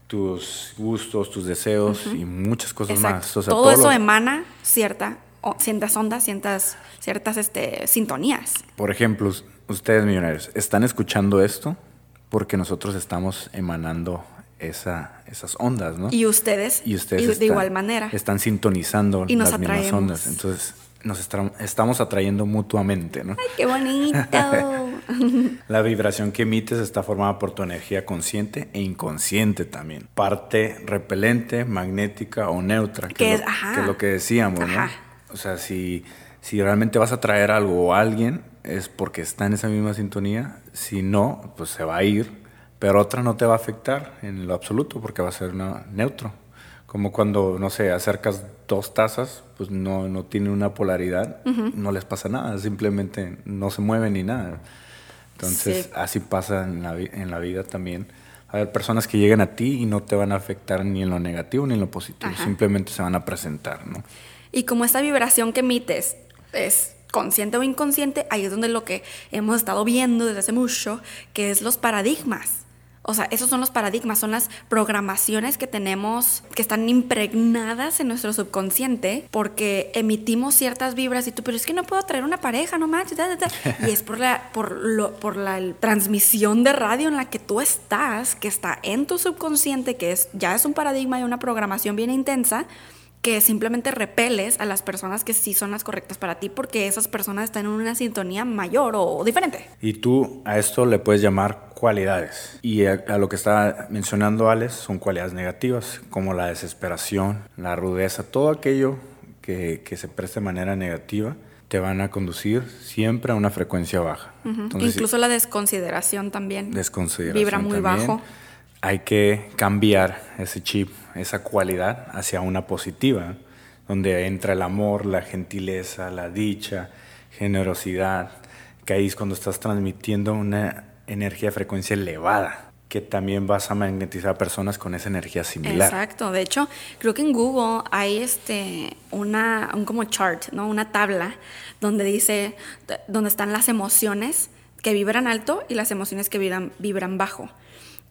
tus gustos, tus deseos y muchas cosas más. todo, eso emana cierta, ciertas ondas, ciertas, ciertas este, sintonías. Por ejemplo, ustedes millonarios, ¿están escuchando esto? Porque nosotros estamos emanando esa, esas ondas, ¿no? Y ustedes, y ustedes de igual manera. Están sintonizando las mismas ondas. Entonces, nos estamos atrayendo mutuamente, ¿no? ¡Ay, qué bonito! la vibración que emites está formada por tu energía consciente e inconsciente también. Parte repelente, magnética o neutra, que, es, lo, que decíamos, ¿no? O sea, si, si realmente vas a traer algo o alguien, es porque está en esa misma sintonía. Si no, pues se va a ir. Pero otra no te va a afectar en lo absoluto porque va a ser neutro. Como cuando, no sé, acercas dos tazas, pues no, no tienen una polaridad, no les pasa nada, simplemente no se mueven ni nada. Entonces, así pasa en la, en la vida también. Hay personas que llegan a ti y no te van a afectar ni en lo negativo ni en lo positivo, simplemente se van a presentar, ¿no? Y como esta vibración que emites es consciente o inconsciente, ahí es donde lo que hemos estado viendo desde hace mucho, que es los paradigmas. O sea, esos son los paradigmas, son las programaciones que tenemos, que están impregnadas en nuestro subconsciente, porque emitimos ciertas vibras y tú, pero es que no puedo traer una pareja, no manches, y es por la, por lo, por la transmisión de radio en la que tú estás, que está en tu subconsciente, que es, ya es un paradigma y una programación bien intensa, que simplemente repeles a las personas que sí son las correctas para ti porque esas personas están en una sintonía mayor o diferente. Y tú a esto le puedes llamar cualidades. Y a, lo que está mencionando Alex son cualidades negativas, como la desesperación, la rudeza, todo aquello que, que se preste de manera negativa te van a conducir siempre a una frecuencia baja. Incluso la desconsideración también. Desconsideración. Vibra muy bajo. Hay que cambiar ese chip, esa cualidad hacia una positiva, donde entra el amor, la gentileza, la dicha, generosidad, que ahí es cuando estás transmitiendo una energía de frecuencia elevada que también vas a magnetizar a personas con esa energía similar. Exacto. De hecho, creo que en Google hay este una un como chart, ¿no? Una tabla donde dice donde están las emociones que vibran alto y las emociones que vibran, vibran bajo.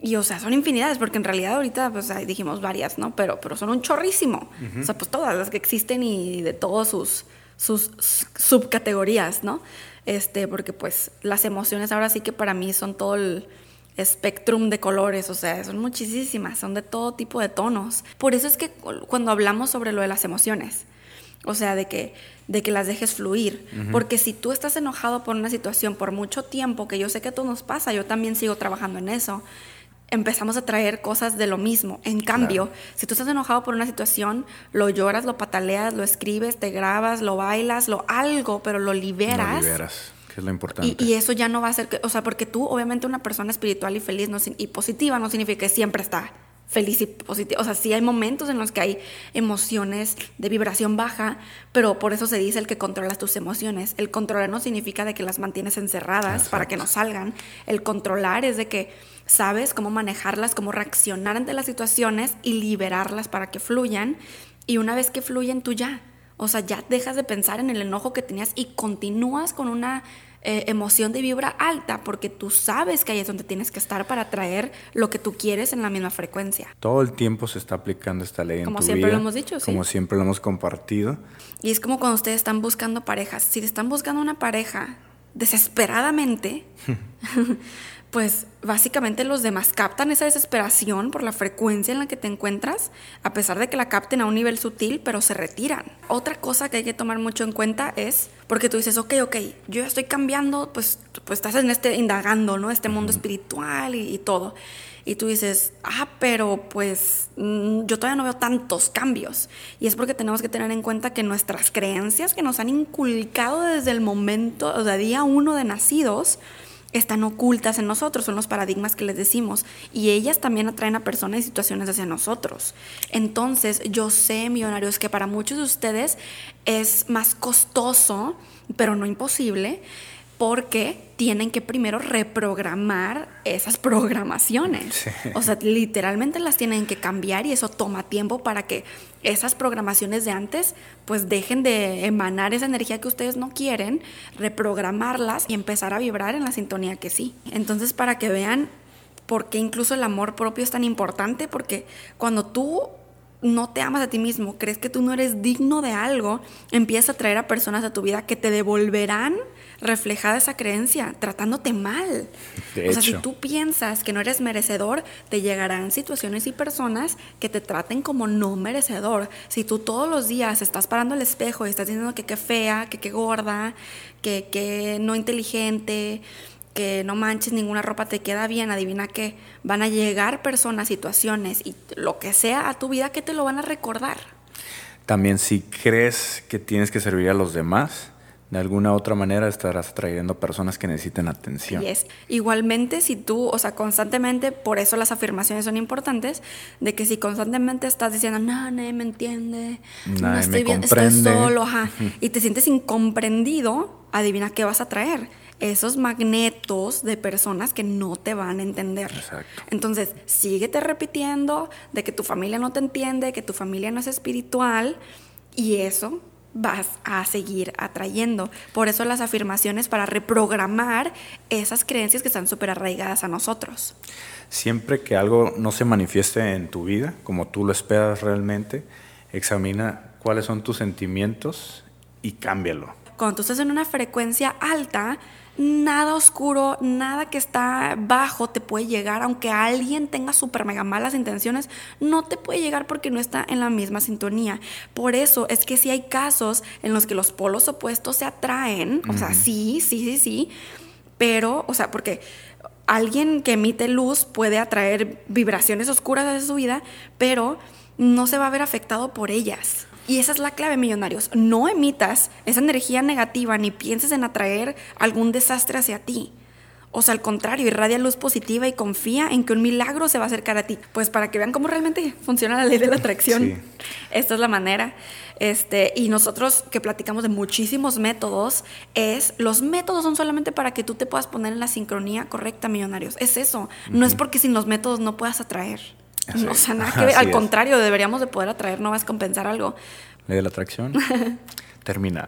Y o sea, son infinidades, porque en realidad ahorita pues dijimos varias, ¿no? Pero, pero son un chorrísimo. O sea, pues todas las que existen y de todos sus, sus subcategorías, ¿no? Este, porque pues las emociones ahora sí que para mí son todo el, espectrum de colores, o sea, son muchísimas, son de todo tipo de tonos. Por eso es que cuando hablamos sobre lo de las emociones, o sea, de que, de que las dejes fluir. Porque si tú estás enojado por una situación por mucho tiempo, que yo sé que todo nos pasa, yo también sigo trabajando en eso, empezamos a traer cosas de lo mismo. En cambio, si tú estás enojado por una situación, lo lloras, lo pataleas, lo escribes, te grabas, lo bailas, lo algo, pero lo liberas. Lo liberas, que es lo importante. Y, eso ya no va a ser, que, o sea, porque tú, obviamente, una persona espiritual y feliz no, y positiva no significa que siempre está feliz y positiva. O sea, sí hay momentos en los que hay emociones de vibración baja, pero por eso se dice el que controlas tus emociones. El controlar no significa de que las mantienes encerradas para que no salgan. El controlar es de que sabes cómo manejarlas, cómo reaccionar ante las situaciones y liberarlas para que fluyan. Y una vez que fluyen, tú ya. O sea, ya dejas de pensar en el enojo que tenías y continúas con una eh, emoción de vibra alta porque tú sabes que ahí es donde tienes que estar para traer lo que tú quieres en la misma frecuencia. Todo el tiempo se está aplicando esta ley como en tu siempre lo hemos dicho, Como siempre lo hemos compartido. Y es como cuando ustedes están buscando parejas. Si están buscando una pareja desesperadamente, pues básicamente los demás captan esa desesperación por la frecuencia en la que te encuentras, a pesar de que la capten a un nivel sutil, pero se retiran. Otra cosa que hay que tomar mucho en cuenta es, porque tú dices, ok, ok, yo estoy cambiando, pues, pues estás en este indagando, ¿no? Este mundo espiritual y, y todo. Y tú dices, ah, pero pues mm, yo todavía no veo tantos cambios. Y es porque tenemos que tener en cuenta que nuestras creencias que nos han inculcado desde el momento, o sea, día uno de nacidos, están ocultas en nosotros, son los paradigmas que les decimos, y ellas también atraen a personas y situaciones hacia nosotros. Entonces, yo sé, millonarios, que para muchos de ustedes es más costoso, pero no imposible, porque tienen que primero reprogramar esas programaciones. O sea, literalmente las tienen que cambiar y eso toma tiempo para que esas programaciones de antes pues dejen de emanar esa energía que ustedes no quieren, reprogramarlas y empezar a vibrar en la sintonía que sí. Entonces, para que vean por qué incluso el amor propio es tan importante, porque cuando tú no te amas a ti mismo, crees que tú no eres digno de algo, empiezas a traer a personas a tu vida que te devolverán reflejada esa creencia, tratándote mal. o sea, si tú piensas que no eres merecedor, te llegarán situaciones y personas que te traten como no merecedor. Si tú todos los días estás parando el espejo y estás diciendo que qué fea, que qué gorda, que qué no inteligente, que no manches ninguna ropa te queda bien, adivina que van a llegar personas, situaciones y lo que sea a tu vida que te lo van a recordar. También si crees que tienes que servir a los demás, de alguna otra manera estarás atrayendo personas que necesiten atención. es Igualmente, si tú, o sea, constantemente, por eso las afirmaciones son importantes, de que si constantemente estás diciendo, no, nadie me entiende, no estoy bien, estoy solo, ajá, y te sientes incomprendido, adivina qué vas a traer. Esos magnetos de personas que no te van a entender. Exacto. Entonces, síguete repitiendo de que tu familia no te entiende, que tu familia no es espiritual, y eso vas a seguir atrayendo. Por eso las afirmaciones para reprogramar esas creencias que están súper arraigadas a nosotros. Siempre que algo no se manifieste en tu vida como tú lo esperas realmente, examina cuáles son tus sentimientos y cámbialo. Cuando tú estás en una frecuencia alta, nada oscuro, nada que está bajo te puede llegar, aunque alguien tenga súper mega malas intenciones, no te puede llegar porque no está en la misma sintonía. Por eso es que si hay casos en los que los polos opuestos se atraen, o sea, sí, sí, sí, sí, pero, o sea, porque alguien que emite luz puede atraer vibraciones oscuras de su vida, pero no se va a ver afectado por ellas. Y esa es la clave, millonarios. No emitas esa energía negativa ni pienses en atraer algún desastre hacia ti. O sea, al contrario, irradia luz positiva y confía en que un milagro se va a acercar a ti. Pues para que vean cómo realmente funciona la ley de la atracción. Esta es la manera. Este, y nosotros que platicamos de muchísimos métodos, es los métodos son solamente para que tú te puedas poner en la sincronía correcta, millonarios. Es eso. No es porque sin los métodos no puedas atraer. No, o sea, nada que ver. Al contrario, deberíamos de poder atraer, no vas a compensar algo. Ley de la atracción. Termina.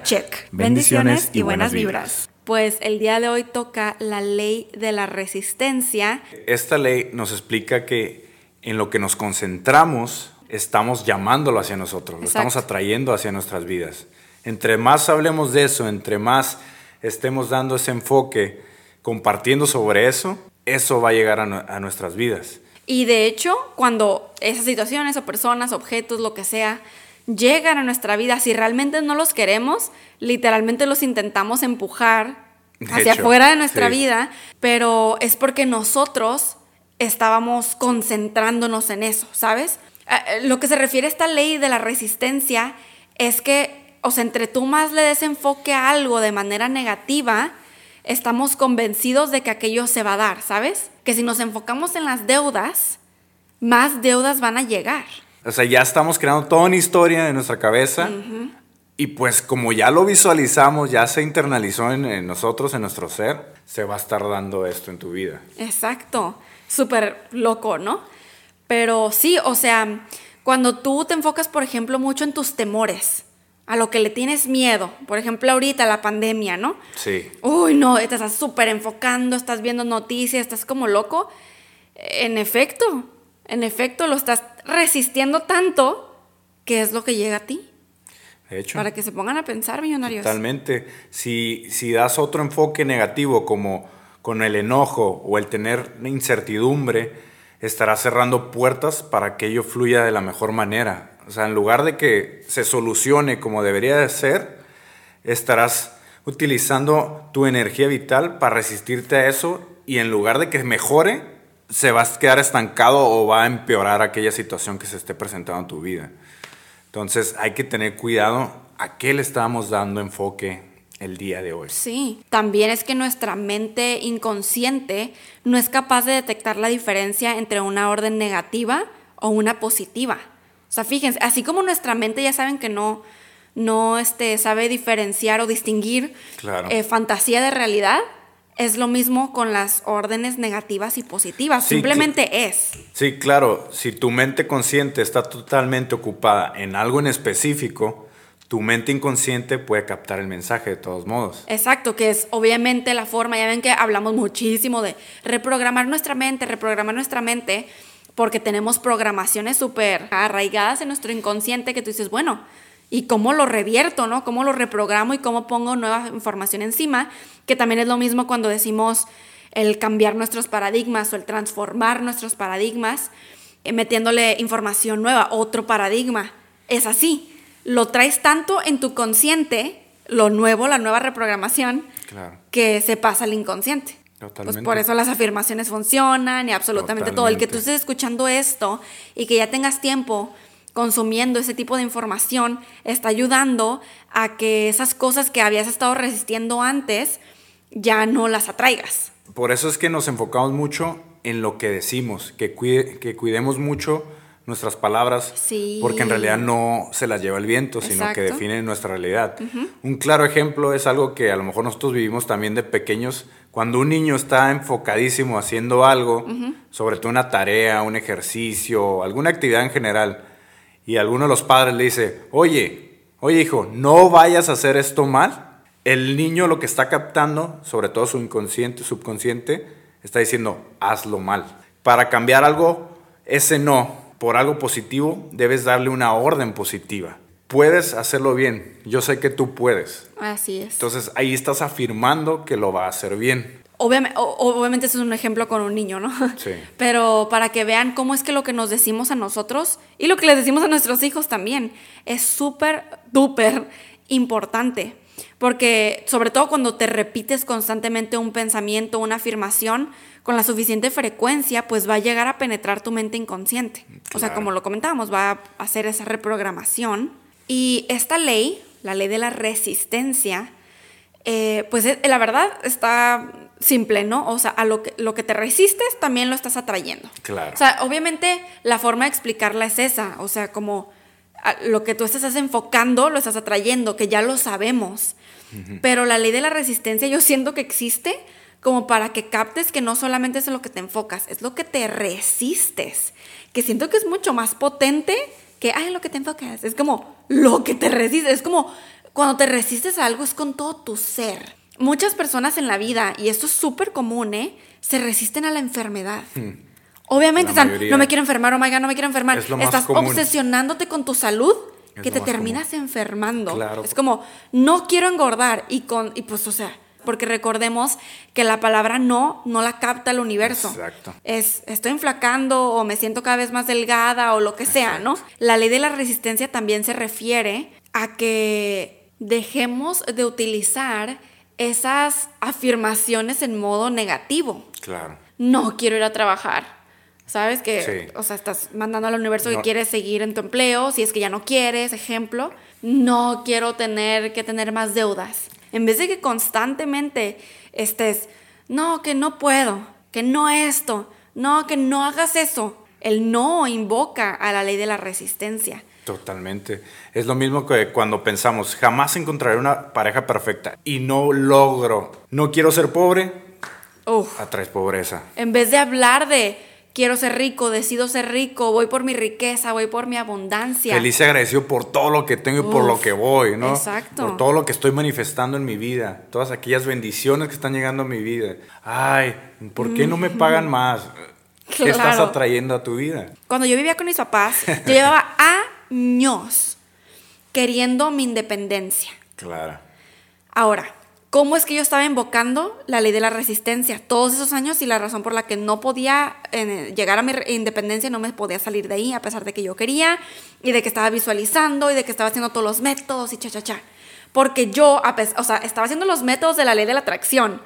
Check. Bendiciones, y, buenas, vibras. Pues el día de hoy toca la ley de la resistencia. Esta ley nos explica que en lo que nos concentramos, estamos llamándolo hacia nosotros, lo estamos atrayendo hacia nuestras vidas. Entre más hablemos de eso, entre más estemos dando ese enfoque, compartiendo sobre eso, eso va a llegar a, nuestras vidas. Y de hecho, cuando esas situaciones o personas, objetos, lo que sea, llegan a nuestra vida, si realmente no los queremos, literalmente los intentamos empujar hacia afuera de nuestra vida, pero es porque nosotros estábamos concentrándonos en eso, ¿sabes? Eh, eh, lo que se refiere a esta ley de la resistencia es que, o sea, entre tú más le des enfoque a algo de manera negativa, estamos convencidos de que aquello se va a dar, ¿sabes? Que si nos enfocamos en las deudas, más deudas van a llegar. O sea, ya estamos creando toda una historia en nuestra cabeza. Y pues como ya lo visualizamos, ya se internalizó en, nosotros, en nuestro ser, se va a estar dando esto en tu vida. Exacto. Súper loco, ¿no? Pero sí, o sea, cuando tú te enfocas, por ejemplo, mucho en tus temores, a lo que le tienes miedo, por ejemplo, ahorita la pandemia, ¿no? Sí. Uy, no, te estás súper enfocando, estás viendo noticias, estás como loco. En efecto, en efecto, lo estás resistiendo tanto que es lo que llega a ti. De hecho. Para que se pongan a pensar, millonarios. Totalmente. Si, si das otro enfoque negativo, como con el enojo o el tener incertidumbre, estarás cerrando puertas para que ello fluya de la mejor manera. O sea, en lugar de que se solucione como debería de ser, estarás utilizando tu energía vital para resistirte a eso y en lugar de que mejore, se va a quedar estancado o va a empeorar aquella situación que se esté presentando en tu vida. Entonces hay que tener cuidado a qué le estamos dando enfoque el día de hoy. Sí, también es que nuestra mente inconsciente no es capaz de detectar la diferencia entre una orden negativa o una positiva. O sea, fíjense, así como nuestra mente ya saben que no, no este, sabe diferenciar o distinguir eh, fantasía de realidad, es lo mismo con las órdenes negativas y positivas, simplemente es. Sí, claro, si tu mente consciente está totalmente ocupada en algo en específico, tu mente inconsciente puede captar el mensaje de todos modos. Exacto, que es obviamente la forma, ya ven que hablamos muchísimo de reprogramar nuestra mente, reprogramar nuestra mente, porque tenemos programaciones súper arraigadas en nuestro inconsciente que tú dices, bueno, ¿y cómo lo revierto, no? ¿Cómo lo reprogramo y cómo pongo nueva información encima? Que también es lo mismo cuando decimos el cambiar nuestros paradigmas o el transformar nuestros paradigmas, eh, metiéndole información nueva, otro paradigma. Es así lo traes tanto en tu consciente, lo nuevo, la nueva reprogramación, que se pasa al inconsciente. Pues por eso las afirmaciones funcionan y absolutamente todo. El que tú estés escuchando esto y que ya tengas tiempo consumiendo ese tipo de información está ayudando a que esas cosas que habías estado resistiendo antes ya no las atraigas. Por eso es que nos enfocamos mucho en lo que decimos, que, que cuidemos mucho nuestras palabras, porque en realidad no se las lleva el viento, sino que definen nuestra realidad. Un claro ejemplo es algo que a lo mejor nosotros vivimos también de pequeños, cuando un niño está enfocadísimo haciendo algo, sobre todo una tarea, un ejercicio, alguna actividad en general, y alguno de los padres le dice, oye, oye hijo, no vayas a hacer esto mal, el niño lo que está captando, sobre todo su inconsciente, subconsciente, está diciendo, hazlo mal. Para cambiar algo, ese no por algo positivo, debes darle una orden positiva. Puedes hacerlo bien. Yo sé que tú puedes. Así es. Entonces ahí estás afirmando que lo va a hacer bien. Obviamente, obviamente eso es un ejemplo con un niño, ¿no? Sí. Pero para que vean cómo es que lo que nos decimos a nosotros y lo que les decimos a nuestros hijos también es súper, duper importante. Porque sobre todo cuando te repites constantemente un pensamiento, una afirmación, con la suficiente frecuencia, pues va a llegar a penetrar tu mente inconsciente. O sea, como lo comentábamos, va a hacer esa reprogramación. Y esta ley, la ley de la resistencia, eh, pues eh, la verdad está simple, ¿no? O sea, a lo que, lo que te resistes también lo estás atrayendo. Claro. O sea, obviamente la forma de explicarla es esa, o sea, como lo que tú estás enfocando lo estás atrayendo, que ya lo sabemos. Pero la ley de la resistencia yo siento que existe como para que captes que no solamente es en lo que te enfocas, es lo que te resistes, que siento que es mucho más potente que, ay, lo que te enfocas, es como lo que te resistes, es como cuando te resistes a algo es con todo tu ser. Muchas personas en la vida, y esto es súper común, ¿eh? se resisten a la enfermedad. Hmm. Obviamente están, no me quiero enfermar, oh my God, no me quiero enfermar. Estás obsesionándote con tu salud que te terminas enfermando. Es como, no quiero engordar y con, y pues, o sea, porque recordemos que la palabra no no la capta el universo. Exacto. Es estoy enflacando o me siento cada vez más delgada o lo que sea, ¿no? La ley de la resistencia también se refiere a que dejemos de utilizar esas afirmaciones en modo negativo. Claro. No quiero ir a trabajar. ¿Sabes? Que, Sí. o sea, estás mandando al universo que quieres seguir en tu empleo, si es que ya no quieres, ejemplo. No quiero tener que tener más deudas. En vez de que constantemente estés, no, que no puedo, que no esto, no, que no hagas eso. El no invoca a la ley de la resistencia. Totalmente. Es lo mismo que cuando pensamos, jamás encontraré una pareja perfecta y no logro, no quiero ser pobre, Uf. atraes pobreza. En vez de hablar de quiero ser rico, decido ser rico, voy por mi riqueza, voy por mi abundancia. Feliz y agradecido por todo lo que tengo y por lo que voy, ¿no? exacto. Por todo lo que estoy manifestando en mi vida, todas aquellas bendiciones que están llegando a mi vida. Ay, ¿por qué no me pagan más? ¿Qué estás atrayendo a tu vida? Cuando yo vivía con mis papás, yo llevaba años queriendo mi independencia. Claro. Ahora, ¿cómo es que yo estaba invocando la ley de la resistencia todos esos años y la razón por la que no podía eh, llegar a mi independencia, no me podía salir de ahí a pesar de que yo quería y de que estaba visualizando y de que estaba haciendo todos los métodos y cha cha cha? Porque yo, o sea, estaba haciendo los métodos de la ley de la atracción,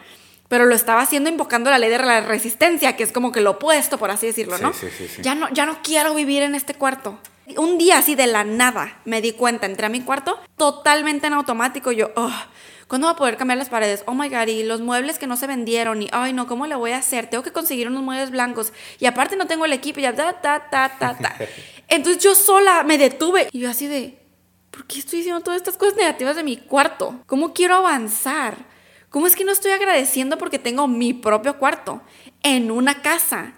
pero lo estaba haciendo invocando la ley de la resistencia, que es como que lo opuesto, por así decirlo, ¿no? sí, sí, sí. Ya no, ya no quiero vivir en este cuarto. Un día así de la nada me di cuenta, entré a mi cuarto totalmente en automático. Yo, oh, ¿cuándo voy a poder cambiar las paredes? Oh my god, y los muebles que no se vendieron. Y, ay, no, ¿cómo le voy a hacer? Tengo que conseguir unos muebles blancos. Y aparte no tengo el equipo. Y ya, ta, ta, ta, ta, ta. Entonces yo sola me detuve. Y yo así de, ¿por qué estoy diciendo todas estas cosas negativas de mi cuarto? ¿Cómo quiero avanzar? ¿Cómo es que no estoy agradeciendo porque tengo mi propio cuarto en una casa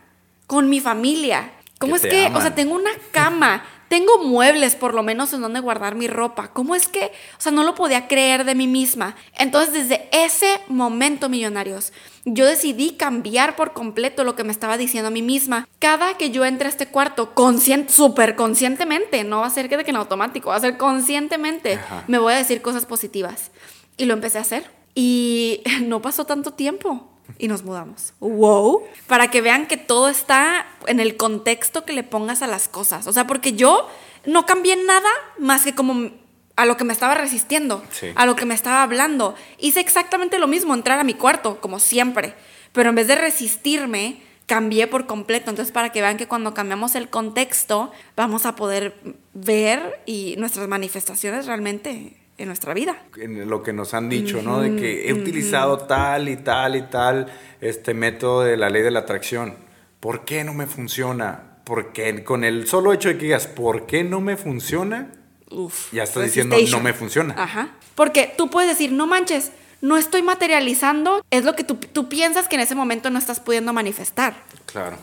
con mi familia? ¿Cómo Que es que, o sea, tengo una cama, tengo muebles por lo menos en donde guardar mi ropa? ¿Cómo es que, o sea, no lo podía creer de mí misma? Entonces, desde ese momento, millonarios, yo decidí cambiar por completo lo que me estaba diciendo a mí misma. Cada que yo entre a este cuarto, consciente, súper conscientemente, no va a ser que de que en automático, va a ser conscientemente, Ajá. me voy a decir cosas positivas. Y lo empecé a hacer. Y no pasó tanto tiempo. Y nos mudamos. ¡Wow! Para que vean que todo está en el contexto que le pongas a las cosas. O sea, porque yo no cambié nada más que como a lo que me estaba resistiendo, Sí. a lo que me estaba hablando. Hice exactamente lo mismo, entrar a mi cuarto, como siempre. Pero en vez de resistirme, cambié por completo. Entonces, para que vean que cuando cambiamos el contexto, vamos a poder ver y nuestras manifestaciones realmente en nuestra vida. en lo que nos han dicho, ¿no? De que he utilizado tal y tal y tal este método de la ley de la atracción. ¿Por qué no me funciona? Porque con el solo hecho de que digas, ¿por qué no me funciona? Uf, Ya estás diciendo, no me funciona. Ajá. Porque tú puedes decir, no manches, no estoy materializando, es lo que tú, tú piensas que en ese momento no estás pudiendo manifestar. Claro.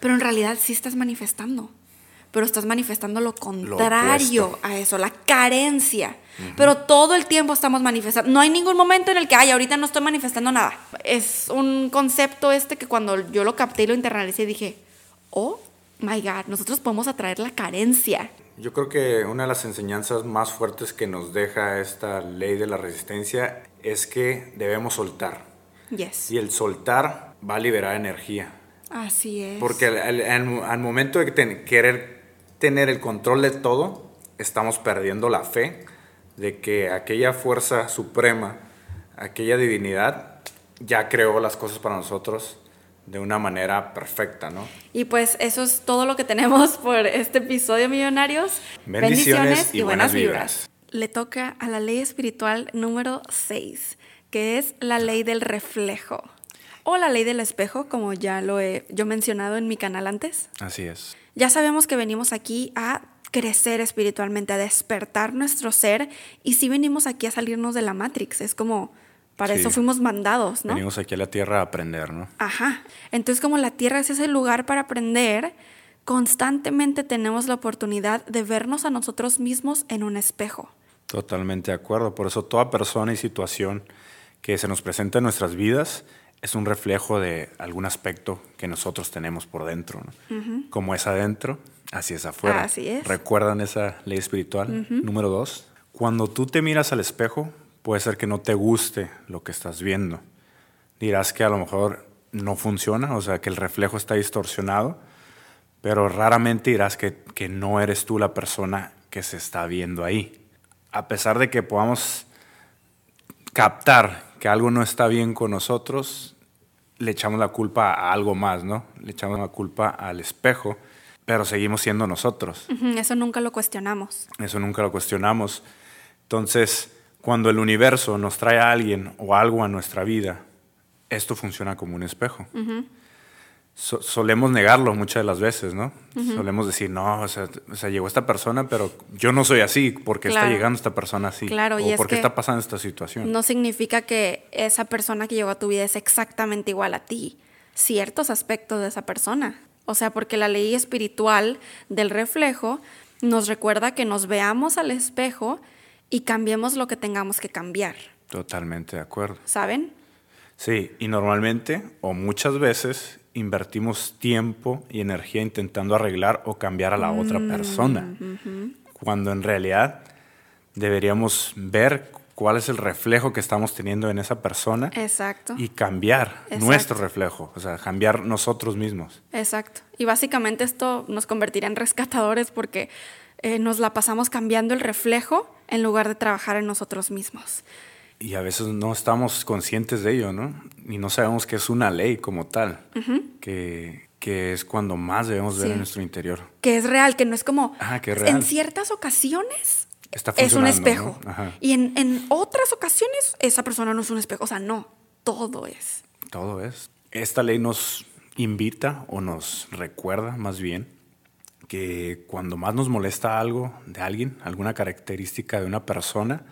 Pero en realidad sí estás manifestando. Pero estás manifestando lo contrario a eso, la carencia. Pero todo el tiempo estamos manifestando. No hay ningún momento en el que, ay, ahorita no estoy manifestando nada. Es un concepto este que cuando yo lo capté y lo internalicé dije, oh my God, nosotros podemos atraer la carencia. Yo creo que una de las enseñanzas más fuertes que nos deja esta ley de la resistencia es que debemos soltar. Yes. Y el soltar va a liberar energía. Así es. Porque al, al- al- al momento de ten- querer tener el control de todo, estamos perdiendo la fe de que aquella fuerza suprema, aquella divinidad, ya creó las cosas para nosotros de una manera perfecta, ¿no? Y pues eso es todo lo que tenemos por este episodio, millonarios. Bendiciones y buenas vibras. Le toca a la ley espiritual número 6, que es la ley del reflejo. O la ley del espejo, como ya lo he yo mencionado en mi canal antes. Así es. Ya sabemos que venimos aquí a crecer espiritualmente, a despertar nuestro ser. Y sí venimos aquí a salirnos de la Matrix. Es como, para Sí. eso fuimos mandados, ¿no? Venimos aquí a la tierra a aprender, ¿no? Ajá. Entonces, como la Tierra es ese lugar para aprender, constantemente tenemos la oportunidad de vernos a nosotros mismos en un espejo. Totalmente de acuerdo. Por eso toda persona y situación que se nos presenta en nuestras vidas es un reflejo de algún aspecto que nosotros tenemos por dentro. ¿no? Como es adentro, así es afuera. Así es. ¿Recuerdan esa ley espiritual? Número dos. Cuando tú te miras al espejo, puede ser que no te guste lo que estás viendo. Dirás que a lo mejor no funciona, o sea, que el reflejo está distorsionado, pero raramente dirás que, que no eres tú la persona que se está viendo ahí. A pesar de que podamos captar que algo no está bien con nosotros, le echamos la culpa a algo más, ¿no? Le echamos la culpa al espejo, pero seguimos siendo nosotros. Eso nunca lo cuestionamos. Eso nunca lo cuestionamos. Entonces, cuando el universo nos trae a alguien o algo a nuestra vida, esto funciona como un espejo solemos negarlo muchas de las veces, ¿no? Solemos decir, no, o sea, llegó esta persona, pero yo no soy así, ¿por qué está llegando esta persona así? Claro, o y ¿por qué está pasando esta situación? No significa que esa persona que llegó a tu vida es exactamente igual a ti, ciertos aspectos de esa persona. O sea, porque la ley espiritual del reflejo nos recuerda que nos veamos al espejo y cambiemos lo que tengamos que cambiar. Totalmente de acuerdo. ¿Saben? Sí, y normalmente o muchas veces invertimos tiempo y energía intentando arreglar o cambiar a la otra mm, persona, cuando en realidad deberíamos ver cuál es el reflejo que estamos teniendo en esa persona Exacto. y cambiar nuestro reflejo, o sea, cambiar nosotros mismos. Exacto. Y básicamente esto nos convertirá en rescatadores porque eh, nos la pasamos cambiando el reflejo en lugar de trabajar en nosotros mismos y a veces no estamos conscientes de ello, ¿no? Y no sabemos que es una ley como tal, que, que, es cuando más debemos ver en nuestro interior. Que es real, que no es como... Ah, que En ciertas ocasiones es un espejo. Y en, en otras ocasiones esa persona no es un espejo. O sea, no, todo es. Todo es. Esta ley nos invita o nos recuerda más bien que cuando más nos molesta algo de alguien, alguna característica de una persona,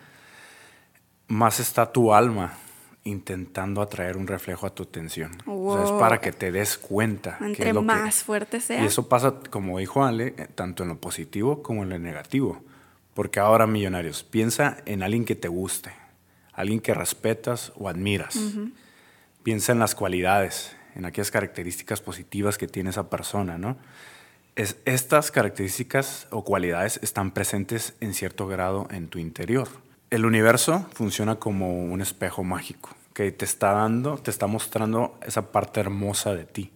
más está tu alma intentando atraer un reflejo a tu atención. O sea, es para que te des cuenta. Entre más fuerte sea. Y eso pasa, como dijo Ale, eh, tanto en lo positivo como en lo negativo. Porque ahora, millonarios, piensa en alguien que te guste, alguien que respetas o admiras. Piensa en las cualidades, en aquellas características positivas que tiene esa persona, ¿no? Es, estas características o cualidades están presentes en cierto grado en tu interior el universo funciona como un espejo mágico que te está dando, te está mostrando esa parte hermosa de ti.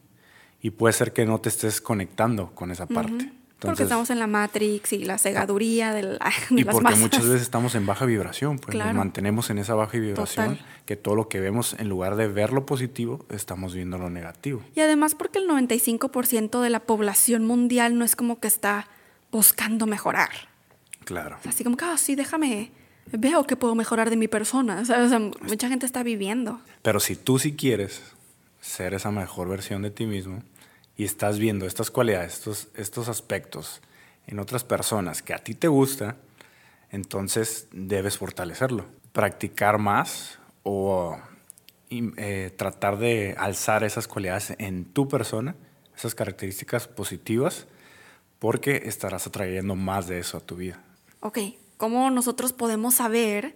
Y puede ser que no te estés conectando con esa parte. Porque estamos en la Matrix y la cegaduría del, de y porque muchas veces estamos en baja vibración, pues nos mantenemos en esa baja vibración, que todo lo que vemos, en lugar de ver lo positivo, estamos viendo lo negativo. Y además porque el 95% de la población mundial no es como que está buscando mejorar. Claro. así como que, ah, sí, déjame veo que puedo mejorar de mi persona. O sea, mucha gente está viviendo. Pero si tú sí quieres ser esa mejor versión de ti mismo y estás viendo estas cualidades, estos, estos aspectos en otras personas que a ti te gusta, entonces debes fortalecerlo. Practicar más o eh, tratar de alzar esas cualidades en tu persona, esas características positivas, porque estarás atrayendo más de eso a tu vida. Ok, cómo nosotros podemos saber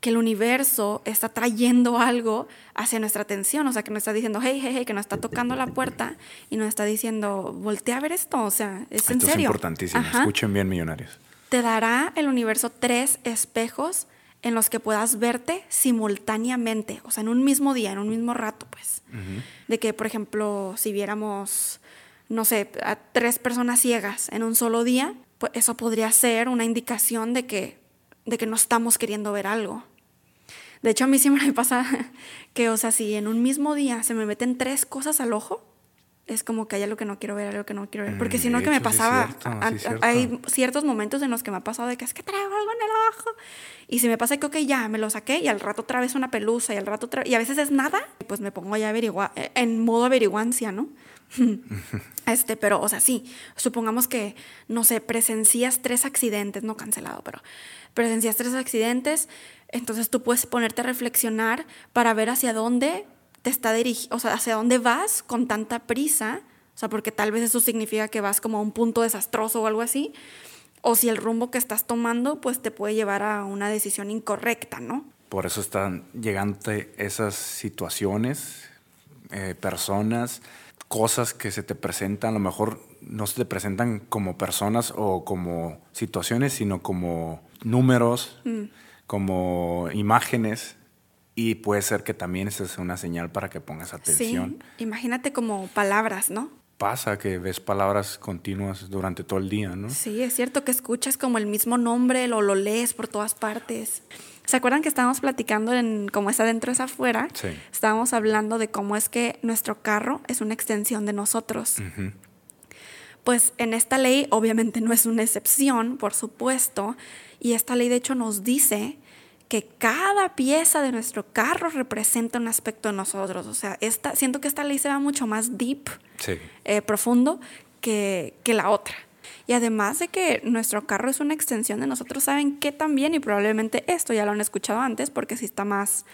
que el universo está trayendo algo hacia nuestra atención, o sea, que nos está diciendo, hey, hey, hey, que nos está tocando la puerta y nos está diciendo, voltea a ver esto, o sea, es en serio. Esto es importantísimo, escuchen bien, millonarios. Te dará el universo tres espejos en los que puedas verte simultáneamente, o sea, en un mismo día, en un mismo rato, pues. De que, por ejemplo, si viéramos, no sé, a tres personas ciegas en un solo día, pues eso podría ser una indicación de que, de que no estamos queriendo ver algo. De hecho, a mí siempre me pasa que, o sea, si en un mismo día se me meten tres cosas al ojo, es como que hay algo que no quiero ver, algo que no quiero ver. Porque si no, que me pasaba. hay ciertos momentos en los que me ha pasado de que es que traigo algo en el ojo. Y si me pasa que, ok, ya me lo saqué y al rato otra vez una pelusa y al rato otra Y a veces es nada, pues me pongo ya averiguar, en modo averiguancia, ¿no? este, pero, o sea, sí, supongamos que, no sé, presencias tres accidentes, no cancelado, pero presencias tres accidentes, entonces tú puedes ponerte a reflexionar para ver hacia dónde te está dirigiendo, o sea, hacia dónde vas con tanta prisa, o sea, porque tal vez eso significa que vas como a un punto desastroso o algo así, o si el rumbo que estás tomando, pues te puede llevar a una decisión incorrecta, ¿no? Por eso están llegando esas situaciones, eh, personas, cosas que se te presentan, a lo mejor no se te presentan como personas o como situaciones, sino como números, mm. como imágenes y puede ser que también esa sea una señal para que pongas atención. Sí, imagínate como palabras, ¿no? Pasa que ves palabras continuas durante todo el día, ¿no? Sí, es cierto que escuchas como el mismo nombre, lo, lo lees por todas partes. ¿Se acuerdan que estábamos platicando en cómo es adentro es afuera? Sí. Estábamos hablando de cómo es que nuestro carro es una extensión de nosotros. Pues en esta ley obviamente no es una excepción, por supuesto, y esta ley de hecho nos dice que cada pieza de nuestro carro representa un aspecto de nosotros. O sea, esta, siento que esta ley se va mucho más deep, eh, profundo, que, que, la otra. Y además de que nuestro carro es una extensión de nosotros, saben que también, y probablemente esto ya lo han escuchado antes, porque sí está más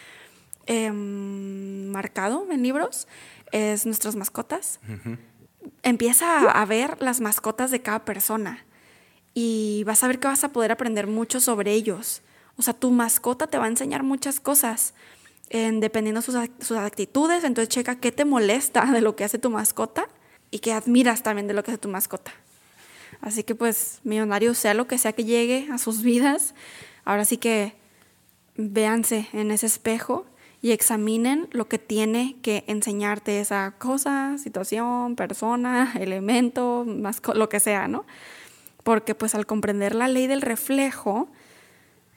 em, marcado en libros, es nuestras mascotas. Empieza a ver las mascotas de cada persona y vas a ver que vas a poder aprender mucho sobre ellos o sea, tu mascota te va a enseñar muchas cosas. dependiendo de sus, sus actitudes, entonces checa qué te molesta de lo que hace tu mascota y qué admiras también de lo que hace tu mascota. Así que pues, millonario, sea lo que sea que llegue a sus vidas, ahora sí que véanse en ese espejo y examinen lo que tiene que enseñarte esa cosa, situación, persona, elemento, lo que sea, ¿no? Porque pues al comprender la ley del reflejo,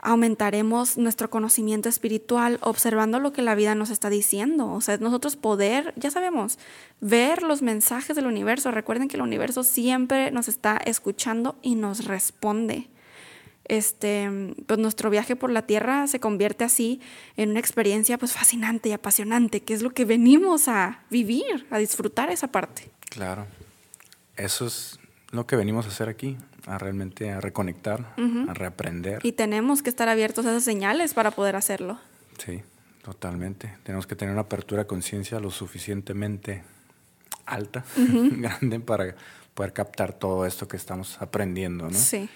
aumentaremos nuestro conocimiento espiritual observando lo que la vida nos está diciendo. O sea, nosotros poder, ya sabemos, ver los mensajes del universo. Recuerden que el universo siempre nos está escuchando y nos responde. Este, pues nuestro viaje por la tierra se convierte así en una experiencia pues fascinante y apasionante, que es lo que venimos a vivir, a disfrutar esa parte. Claro. Eso es lo que venimos a hacer aquí, a realmente a reconectar, a reaprender. Y tenemos que estar abiertos a esas señales para poder hacerlo. Sí, totalmente. Tenemos que tener una apertura de conciencia lo suficientemente alta, grande, para poder captar todo esto que estamos aprendiendo, ¿no? Sí.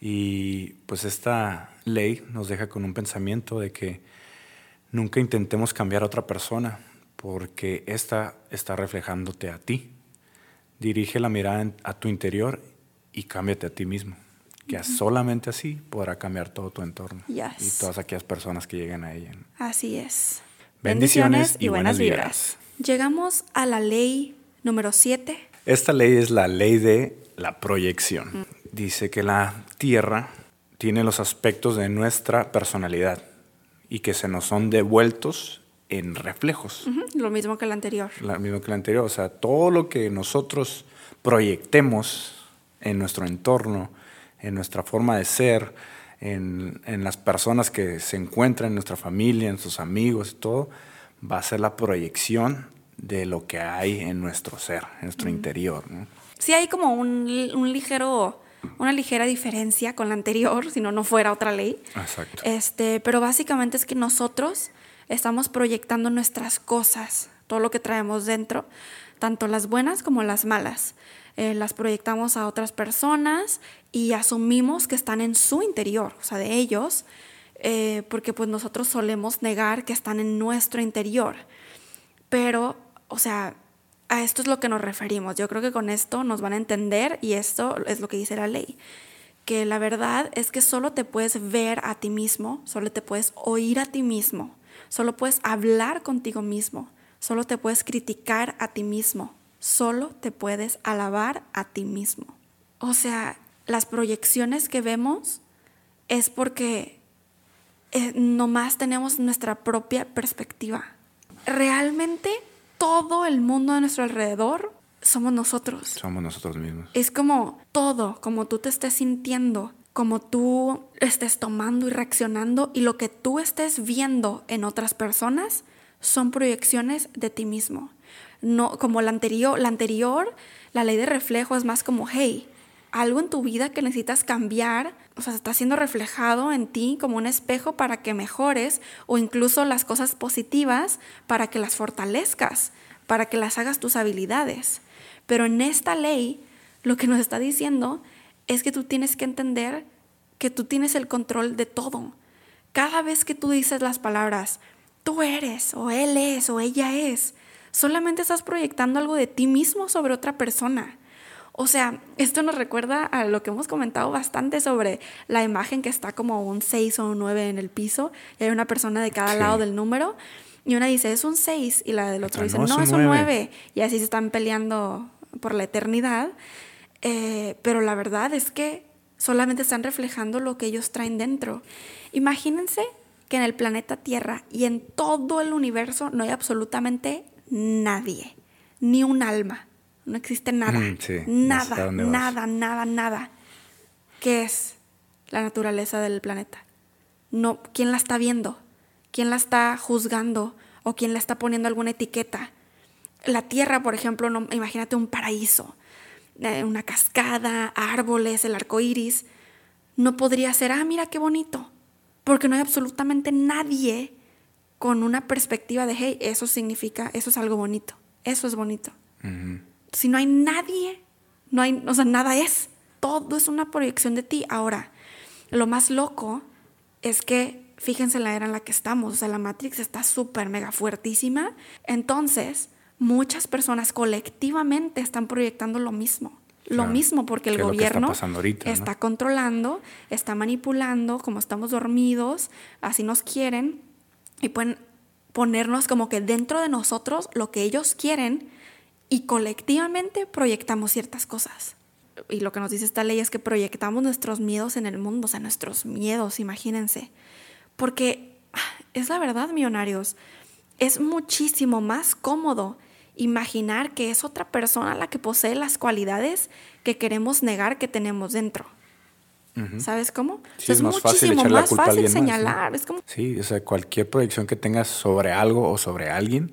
Y pues esta ley nos deja con un pensamiento de que nunca intentemos cambiar a otra persona, porque esta está reflejándote a ti. Dirige la mirada a tu interior y cámbiate a ti mismo. Que solamente así podrá cambiar todo tu entorno y todas aquellas personas que lleguen a ella. Así es. Bendiciones, y, buenas vibras. Llegamos a la ley número 7. Esta ley es la ley de la proyección. Dice que la Tierra tiene los aspectos de nuestra personalidad y que se nos son devueltos en reflejos. Lo mismo que el anterior. Lo mismo que el anterior. O sea, todo lo que nosotros proyectemos en nuestro entorno, en nuestra forma de ser, en, las personas que se encuentran en nuestra familia, en sus amigos y todo, va a ser la proyección de lo que hay en nuestro ser, en nuestro interior. Sí hay como un, ligero una ligera diferencia con la anterior, si no, no fuera otra ley. Exacto. Este, pero básicamente es que nosotros estamos proyectando nuestras cosas, todo lo que traemos dentro, tanto las buenas como las malas. Eh, las proyectamos a otras personas y asumimos que están en su interior, o sea, de ellos, eh, porque pues nosotros solemos negar que están en nuestro interior. Pero, o sea, a esto es lo que nos referimos. Yo creo que con esto nos van a entender y esto es lo que dice la ley. Que la verdad es que solo te puedes ver a ti mismo, solo te puedes oír a ti mismo, solo puedes hablar contigo mismo, solo te puedes criticar a ti mismo, solo te puedes alabar a ti mismo. O sea, las proyecciones que vemos es porque eh, nomás tenemos nuestra propia perspectiva. Realmente todo el mundo a nuestro alrededor somos nosotros. Somos nosotros mismos. Es como todo, como tú te estés sintiendo, como tú estés tomando y reaccionando y lo que tú estés viendo en otras personas son proyecciones de ti mismo no como la anterior, la anterior, la ley de reflejo es más como, hey, algo en tu vida que necesitas cambiar, o sea, está siendo reflejado en ti como un espejo para que mejores o incluso las cosas positivas para que las fortalezcas, para que las hagas tus habilidades. Pero en esta ley lo que nos está diciendo es que tú tienes que entender que tú tienes el control de todo. Cada vez que tú dices las palabras, tú eres, o él es, o ella es, solamente estás proyectando algo de ti mismo sobre otra persona. O sea, esto nos recuerda a lo que hemos comentado bastante sobre la imagen que está como un 6 o un 9 en el piso y hay una persona de cada lado del número y una dice es un 6 y la del otro dice no, es un 9 y así se están peleando por la eternidad. Eh, pero la verdad es que solamente están reflejando lo que ellos traen dentro. Imagínense que en el planeta Tierra y en todo el universo no hay absolutamente nadie, ni un alma. No existe nada. Mm, nada, nada, nada, nada. ¿Qué es la naturaleza del planeta? No, ¿quién la está viendo? ¿Quién la está juzgando? ¿O quién le está poniendo alguna etiqueta? La Tierra, por ejemplo, no, imagínate un paraíso, eh, una cascada, árboles, el arco iris. No podría ser, ah, mira qué bonito. Porque no hay absolutamente nadie con una perspectiva de, hey, eso significa, eso es algo bonito. Eso es bonito si no hay nadie, no hay, o sea, nada es. Todo es una proyección de ti. Ahora, lo más loco es que fíjense la era en la que estamos, o sea, la Matrix está súper mega fuertísima. Entonces, muchas personas colectivamente están proyectando lo mismo. Lo mismo porque el gobierno está, controlando, está manipulando, como estamos dormidos, así nos quieren y pueden ponernos como que dentro de nosotros lo que ellos quieren y colectivamente proyectamos ciertas cosas. Y lo que nos dice esta ley es que proyectamos nuestros miedos en el mundo, o sea, nuestros miedos, imagínense. Porque ah, es la verdad, millonarios, es muchísimo más cómodo imaginar que es otra persona la que posee las cualidades que queremos negar que tenemos dentro. ¿Sabes cómo? es, muchísimo más fácil señalar. Es como... Sí, o sea, cualquier proyección que tengas sobre algo o sobre alguien,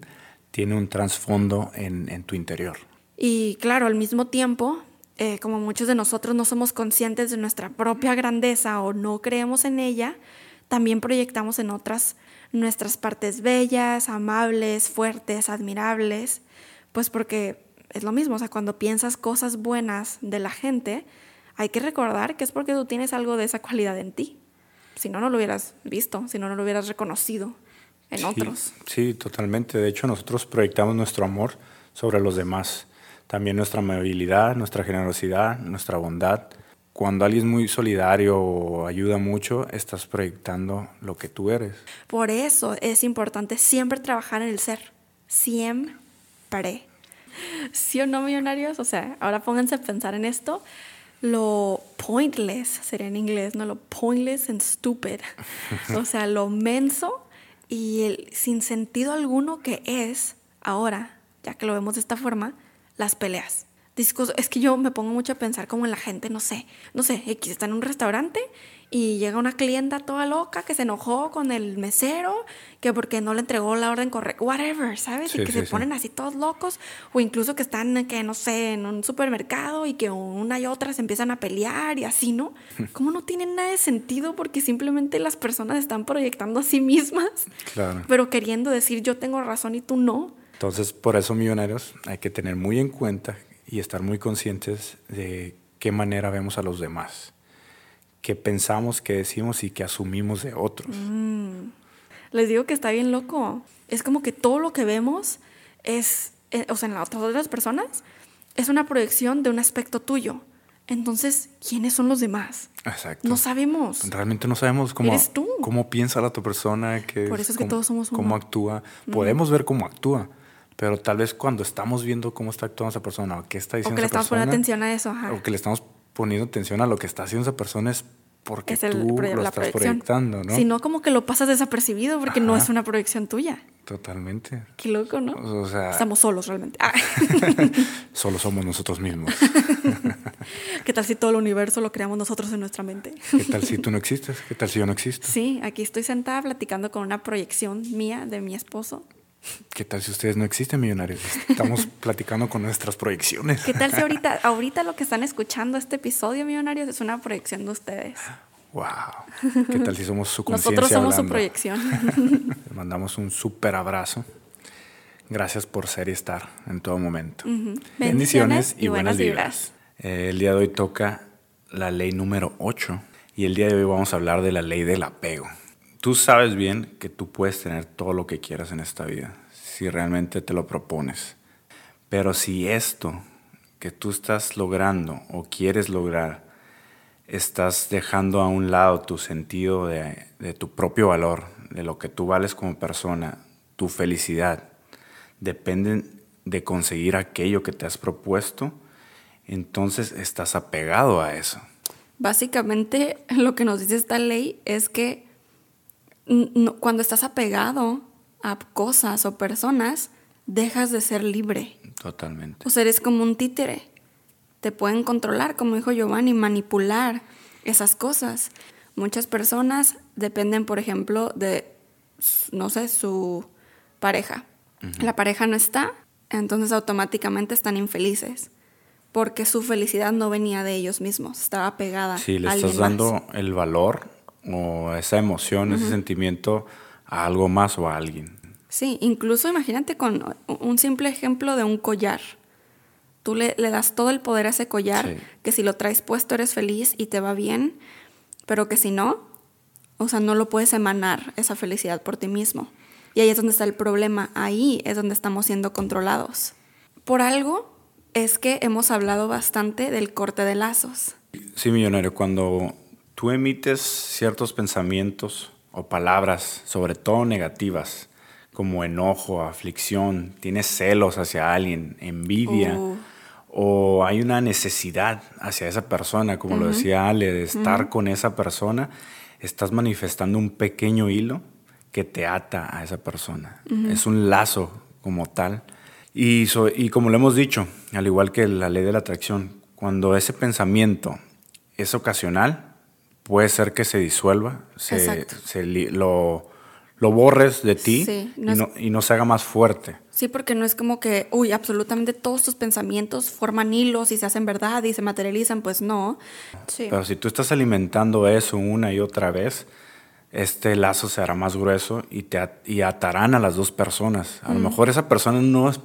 tiene un trasfondo en, tu interior. Y claro, al mismo tiempo, eh, como muchos de nosotros no somos conscientes de nuestra propia grandeza o no creemos en ella, también proyectamos en otras nuestras partes bellas, amables, fuertes, admirables, pues porque es lo mismo, o sea, cuando piensas cosas buenas de la gente, hay que recordar que es porque tú tienes algo de esa cualidad en ti. Si no, no lo hubieras visto, si no, no lo hubieras reconocido en otros. Sí, totalmente. De hecho, nosotros proyectamos nuestro amor sobre los demás. También nuestra amabilidad, nuestra generosidad, nuestra bondad. Cuando alguien es muy solidario o ayuda mucho, estás proyectando lo que tú eres. Por eso es importante siempre trabajar en el ser. Siempre. ¿Sí o no, millonarios? O sea, ahora pónganse a pensar en esto. Lo pointless sería en inglés, ¿no? Lo pointless and stupid. O sea, lo menso y el sin sentido alguno que es ahora, ya que lo vemos de esta forma, las peleas. Es que yo me pongo mucho a pensar como en la gente, no sé, no sé, X está en un restaurante y llega una clienta toda loca que se enojó con el mesero, que porque no le entregó la orden correcta, whatever, ¿sabes? y que se ponen así todos locos, o incluso que están, que no sé, en un supermercado y que una y otra se empiezan a pelear y así, ¿no? Como no tiene nada de sentido porque simplemente las personas están proyectando a sí mismas, claro. pero queriendo decir yo tengo razón y tú no. Entonces, por eso, millonarios, hay que tener muy en cuenta y estar muy conscientes de qué manera vemos a los demás que pensamos, que decimos y que asumimos de otros. Mm. Les digo que está bien loco. Es como que todo lo que vemos es, eh, o sea, en las otras personas, es una proyección de un aspecto tuyo. Entonces, ¿quiénes son los demás? Exacto. No sabemos. Realmente no sabemos cómo, cómo piensa la otra persona. Que Por eso es que todos somos Cómo actúa. Podemos ver cómo actúa, pero tal vez cuando estamos viendo cómo está actuando esa persona o qué está diciendo o que le estamos poniendo atención a eso. O que le estamos poniendo atención a lo que está haciendo esa persona es porque tú lo estás proyectando, ¿no? Si no, como que lo pasas desapercibido porque no es una proyección tuya. Totalmente. Qué loco, ¿no? O sea, Estamos solos realmente. Ah. Solo somos nosotros mismos. ¿Qué tal si todo el universo lo creamos nosotros en nuestra mente? ¿Qué tal si tú no existes? ¿Qué tal si yo no existo? Sí, aquí estoy sentada platicando con una proyección mía de mi esposo ¿Qué tal si ustedes no existen, millonarios? Estamos platicando con nuestras proyecciones. ¿Qué tal si ahorita, ahorita lo que están escuchando este episodio, millonarios, es una proyección de ustedes? ¡Wow! ¿Qué tal si somos su conciencia Nosotros somos su proyección. Les mandamos un súper abrazo. Gracias por ser y estar en todo momento. Bendiciones, y, buenas vibras. Eh, el día de hoy toca la ley número 8 y el día de hoy vamos a hablar de la ley del apego. Tú sabes bien que tú puedes tener todo lo que quieras en esta vida, si realmente te lo propones. Pero si esto que tú estás logrando o quieres lograr, estás dejando a un lado tu sentido de, de tu propio valor, de lo que tú vales como persona, tu felicidad, dependen de conseguir aquello que te has propuesto, entonces estás apegado a eso. Básicamente lo que nos dice esta ley es que cuando estás apegado a cosas o personas, dejas de ser libre. Totalmente. O sea, eres como un títere. Te pueden controlar, como dijo Giovanni, manipular esas cosas. Muchas personas dependen, por ejemplo, de, no sé, su pareja. La pareja no está, entonces automáticamente están infelices. Porque su felicidad no venía de ellos mismos, estaba pegada. Sí, le estás dando el valor o esa emoción, ese sentimiento a algo más o a alguien. Sí, incluso imagínate con un simple ejemplo de un collar. Tú le, das todo el poder a ese collar, que si lo traes puesto eres feliz y te va bien, pero que si no, o sea, no lo puedes emanar esa felicidad por ti mismo. Y ahí es donde está el problema, ahí es donde estamos siendo controlados. Por algo es que hemos hablado bastante del corte de lazos. Sí, millonario, cuando tú emites ciertos pensamientos o palabras, sobre todo negativas, como enojo, aflicción, tienes celos hacia alguien, envidia, oh. o hay una necesidad hacia esa persona, como lo decía Ale, de estar con esa persona, estás manifestando un pequeño hilo que te ata a esa persona. Es un lazo como tal. Y, y como lo hemos dicho, al igual que la ley de la atracción, cuando ese pensamiento es ocasional, puede ser que se disuelva, se, se lo lo borres de ti y, no, se haga más fuerte. Sí, porque no es como que, uy, absolutamente todos tus pensamientos forman hilos y se hacen verdad y se materializan, pues no. Pero si tú estás alimentando eso una y otra vez, este lazo se hará más grueso y te y atarán a las dos personas. A lo mejor esa persona no es,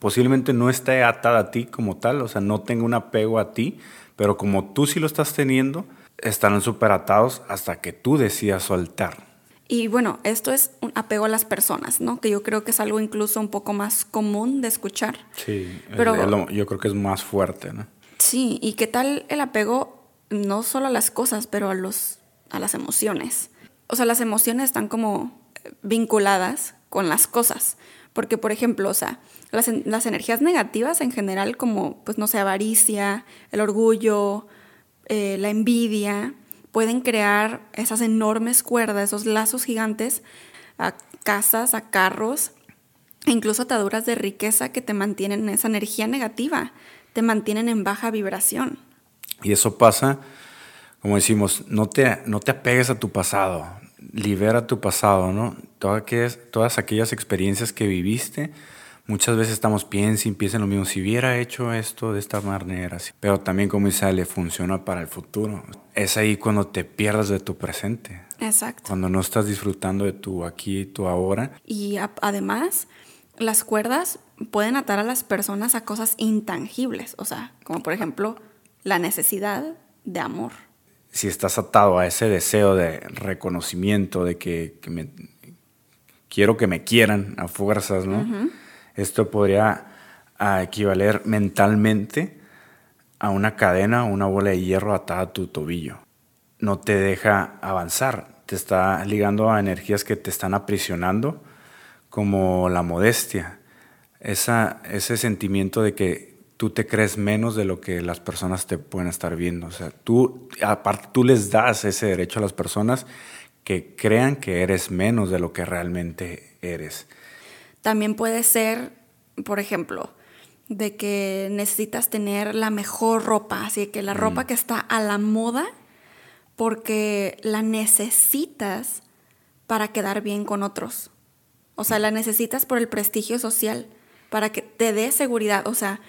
posiblemente no esté atada a ti como tal, o sea, no tenga un apego a ti, pero como tú sí lo estás teniendo, estarán súper atados hasta que tú decidas soltar. Y bueno, esto es un apego a las personas, ¿no? Que yo creo que es algo incluso un poco más común de escuchar. Sí, pero yo creo que es más fuerte, ¿no? Sí, y qué tal el apego no solo a las cosas, pero a, los, a las emociones. O sea, las emociones están como vinculadas con las cosas. Porque, por ejemplo, o sea, las, las energías negativas en general, como, pues, no sé, avaricia, el orgullo, eh, la envidia, pueden crear esas enormes cuerdas, esos lazos gigantes a casas, a carros, e incluso ataduras de riqueza que te mantienen en esa energía negativa, te mantienen en baja vibración. Y eso pasa, como decimos, no te, no te apegues a tu pasado, libera tu pasado, ¿no? Todas aquellas, todas aquellas experiencias que viviste, muchas veces estamos piensa y piensa en lo mismo, si hubiera hecho esto de esta manera, pero también como dice, le funciona para el futuro. Es ahí cuando te pierdas de tu presente. Exacto. Cuando no estás disfrutando de tu aquí y tu ahora. Y además, las cuerdas pueden atar a las personas a cosas intangibles, o sea, como por ejemplo la necesidad de amor. Si estás atado a ese deseo de reconocimiento, de que, me, quiero que me quieran a fuerzas, ¿no? Esto podría ah, equivaler mentalmente a una cadena o una bola de hierro atada a tu tobillo. No te deja avanzar, te está ligando a energías que te están aprisionando, como la modestia, ese sentimiento de que tú te crees menos de lo que las personas te pueden estar viendo. O sea, tú, aparte, tú les das ese derecho a las personas que crean que eres menos de lo que realmente eres. También puede ser, por ejemplo, de que necesitas tener la mejor ropa, así que la mm. ropa que está a la moda, porque la necesitas para quedar bien con otros. O sea, la necesitas por el prestigio social, para que te dé seguridad. O sea,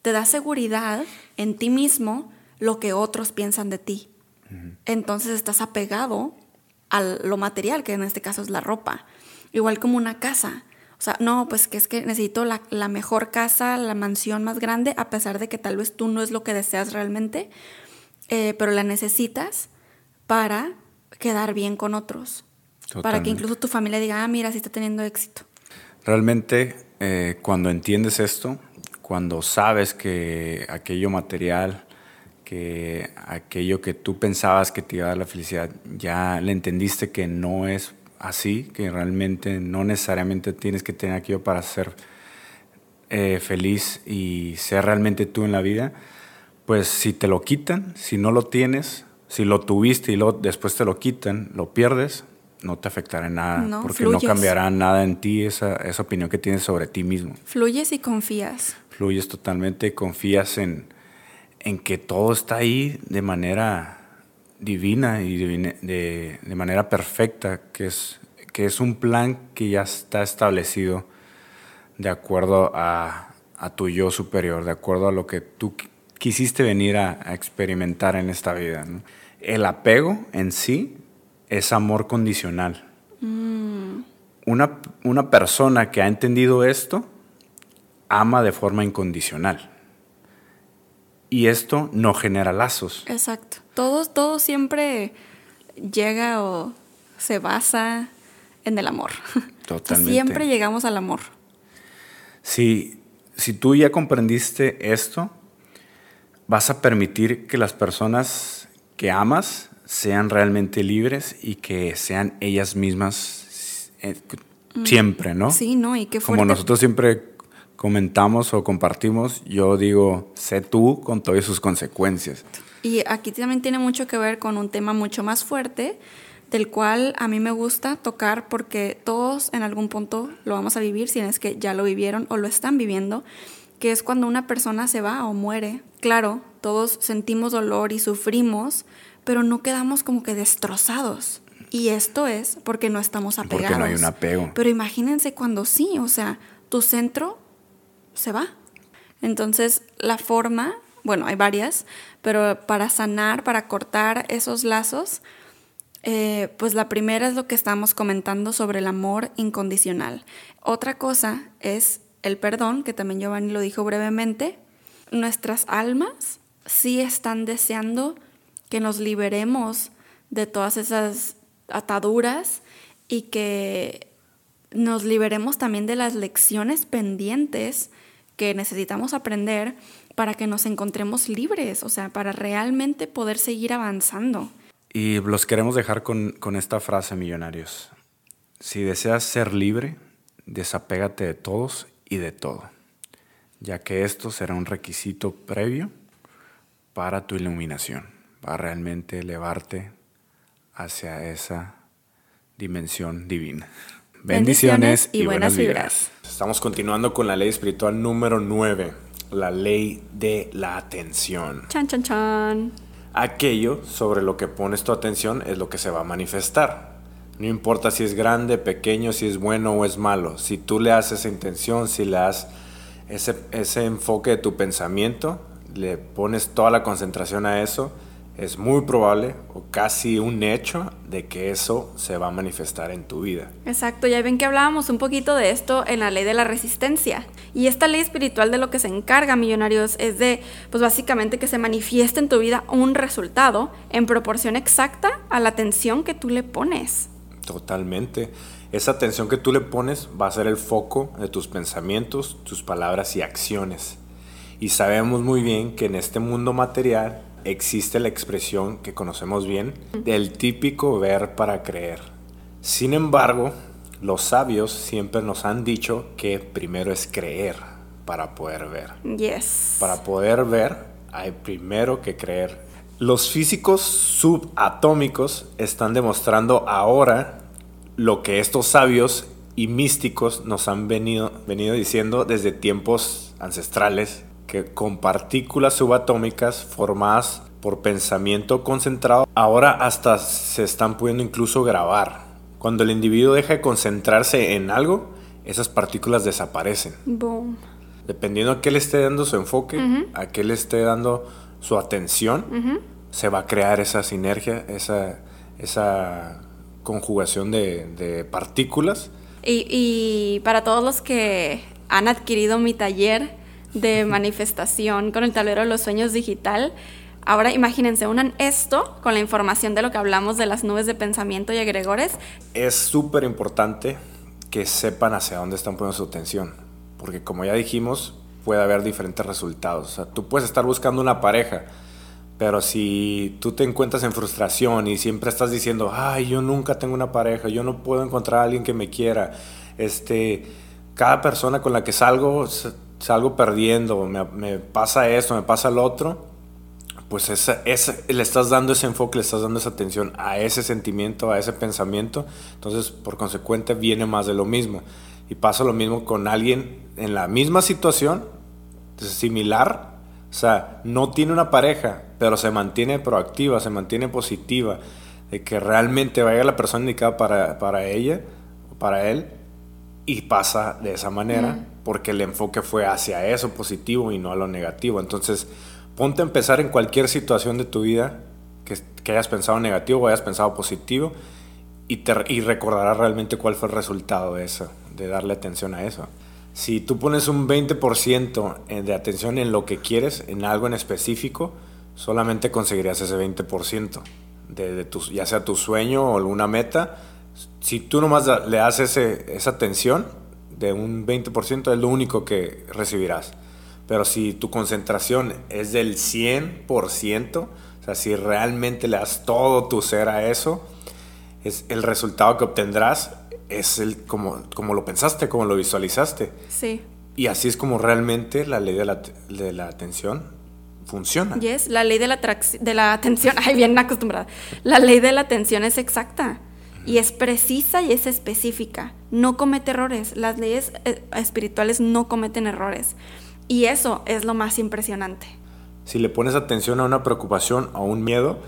te da seguridad en ti mismo lo que otros piensan de ti. Entonces estás apegado a lo material, que en este caso es la ropa. Igual como una casa. O sea, no, pues que es que necesito la, mejor casa, la mansión más grande, a pesar de que tal vez tú no es lo que deseas realmente, eh, pero la necesitas para quedar bien con otros. Para que incluso tu familia diga, ah, mira, sí está teniendo éxito. Realmente, eh, cuando entiendes esto, cuando sabes que aquello material, que aquello que tú pensabas que te iba a dar la felicidad, ya le entendiste que no es así, que realmente no necesariamente tienes que tener aquello para ser eh, feliz y ser realmente tú en la vida, pues si te lo quitan, si no lo tienes, si lo tuviste y después te lo quitan, lo pierdes, no te afectará en nada, porque no cambiará nada en ti esa, esa opinión que tienes sobre ti mismo. Fluyes y confías. Fluyes totalmente, confías en, en que todo está ahí de manera divina y de, de, manera perfecta, que es, que es un plan que ya está establecido de acuerdo a, a tu yo superior, de acuerdo a lo que tú quisiste venir a, experimentar en esta vida. El apego en sí es amor condicional. Mm. Una, una persona que ha entendido esto ama de forma incondicional. Y esto no genera lazos. Exacto. Todo, todo siempre llega o se basa en el amor. Totalmente. siempre llegamos al amor. Si, si tú ya comprendiste esto, vas a permitir que las personas que amas sean realmente libres y que sean ellas mismas eh, mm. siempre, ¿no? Sí, ¿no? Y qué Como nosotros siempre comentamos o compartimos, yo digo, sé tú con todas sus consecuencias. Y aquí también tiene mucho que ver con un tema mucho más fuerte, del cual a mí me gusta tocar porque todos en algún punto lo vamos a vivir, si no es que ya lo vivieron o lo están viviendo, que es cuando una persona se va o muere. Claro, todos sentimos dolor y sufrimos, pero no quedamos como que destrozados. Y esto es porque no estamos apegados. Porque no hay un apego. Pero imagínense cuando sí, o sea, tu centro se va. Entonces, la forma, bueno, hay varias, pero para sanar, para cortar esos lazos, eh, pues la primera es lo que estamos comentando sobre el amor incondicional. Otra cosa es el perdón, que también Giovanni lo dijo brevemente. Nuestras almas sí están deseando que nos liberemos de todas esas ataduras y que nos liberemos también de las lecciones pendientes que necesitamos aprender para que nos encontremos libres, o sea, para realmente poder seguir avanzando. Y los queremos dejar con, con esta frase, millonarios. Si deseas ser libre, desapégate de todos y de todo, ya que esto será un requisito previo para tu iluminación a realmente elevarte hacia esa dimensión divina. Bendiciones, y, buenas vibras. Estamos continuando con la ley espiritual número 9, la ley de la atención. Chan, chan, chan. Aquello sobre lo que pones tu atención es lo que se va a manifestar. No importa si es grande, pequeño, si es bueno o es malo. Si tú le haces esa intención, si le das ese, ese enfoque de tu pensamiento, le pones toda la concentración a eso, es muy probable o casi un hecho de que eso se va a manifestar en tu vida. Exacto, ya ven que hablábamos un poquito de esto en la ley de la resistencia. Y esta ley espiritual de lo que se encarga, millonarios, es de, pues básicamente que se manifieste en tu vida un resultado en proporción exacta a la atención que tú le pones. Totalmente. Esa atención que tú le pones va a ser el foco de tus pensamientos, tus palabras y acciones. Y sabemos muy bien que en este mundo material existe la expresión que conocemos bien del típico ver para creer. Sin embargo, los sabios siempre nos han dicho que primero es creer para poder ver. Yes. Para poder ver hay primero que creer. Los físicos subatómicos están demostrando ahora lo que estos sabios y místicos nos han venido, venido diciendo desde tiempos ancestrales que con partículas subatómicas formadas por pensamiento concentrado, ahora hasta se están pudiendo incluso grabar. Cuando el individuo deja de concentrarse en algo, esas partículas desaparecen. Dependiendo a qué le esté dando su enfoque, a qué le esté dando su atención, se va a crear esa sinergia, esa, esa conjugación de, partículas. y para todos los que han adquirido mi taller, de manifestación con el tablero de los sueños digital. Ahora imagínense, unan esto con la información de lo que hablamos de las nubes de pensamiento y agregores. Es súper importante que sepan hacia dónde están poniendo su atención, porque como ya dijimos, puede haber diferentes resultados. O sea, tú puedes estar buscando una pareja, pero si tú te encuentras en frustración y siempre estás diciendo, ay, yo nunca tengo una pareja, yo no puedo encontrar a alguien que me quiera, este, cada persona con la que salgo, salgo perdiendo, me, me pasa esto, me pasa lo otro, pues esa, le estás dando ese enfoque, le estás dando esa atención a ese sentimiento, a ese pensamiento, entonces por consecuente viene más de lo mismo. Y pasa lo mismo con alguien en la misma situación, similar, o sea, no tiene una pareja, pero se mantiene proactiva, se mantiene positiva, de que realmente vaya la persona indicada para, para ella para él, y pasa de esa manera, porque el enfoque fue hacia eso positivo y no a lo negativo. Entonces, ponte a empezar en cualquier situación de tu vida que, que hayas pensado negativo o hayas pensado positivo y, te, y recordarás realmente cuál fue el resultado de eso, de darle atención a eso. Si tú pones un 20% de atención en lo que quieres, en algo en específico, solamente conseguirías ese 20%, de, de tu, ya sea tu sueño o alguna meta. Si tú nomás le das ese, esa atención de un 20%, es lo único que recibirás. Pero si tu concentración es del 100%, o sea, si realmente le das todo tu ser a eso, es el resultado que obtendrás es el como, como lo pensaste, como lo visualizaste. Sí. Y así es como realmente la ley de la, de la atención funciona. Yes, la ley de la, de la atención, ay, bien acostumbrada. La ley de la atención es exacta y es precisa y es específica. No comete errores. Las leyes eh, espirituales no cometen errores. Y eso es lo más impresionante. Si le pones atención a una preocupación o un miedo,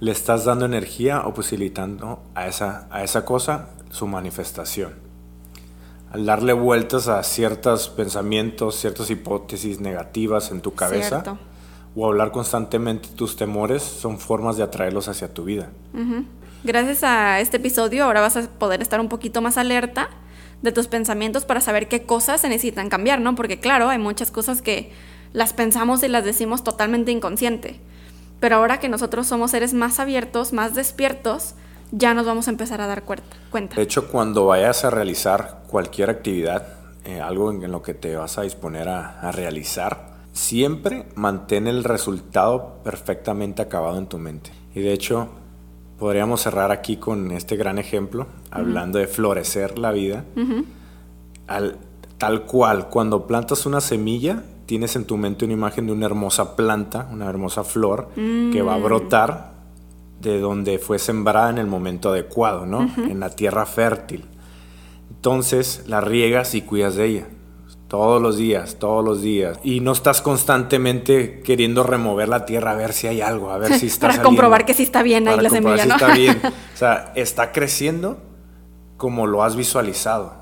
le estás dando energía o posibilitando a esa, a esa cosa su manifestación. Al darle vueltas a ciertos pensamientos, ciertas hipótesis negativas en tu cabeza, o hablar constantemente tus temores, son formas de atraerlos hacia tu vida. Gracias a este episodio ahora vas a poder estar un poquito más alerta de tus pensamientos para saber qué cosas se necesitan cambiar, ¿no? Porque claro, hay muchas cosas que las pensamos y las decimos totalmente inconsciente. Pero ahora que nosotros somos seres más abiertos, más despiertos, ya nos vamos a empezar a dar cuenta. De hecho, cuando vayas a realizar cualquier actividad, eh, algo en lo que te vas a disponer a, a realizar, siempre mantén el resultado perfectamente acabado en tu mente. Y de hecho, podríamos cerrar aquí con este gran ejemplo, hablando de florecer la vida. Al, tal cual, cuando plantas una semilla, tienes en tu mente una imagen de una hermosa planta, una hermosa flor, que va a mm. brotar de donde fue sembrada en el momento adecuado, ¿no? En la tierra fértil. Entonces la riegas y cuidas de ella. Todos los días, todos los días. Y no estás constantemente queriendo remover la tierra a ver si hay algo, a ver si está Para comprobar que sí está bien ahí la semilla, ¿no? está bien. O sea, está creciendo como lo has visualizado.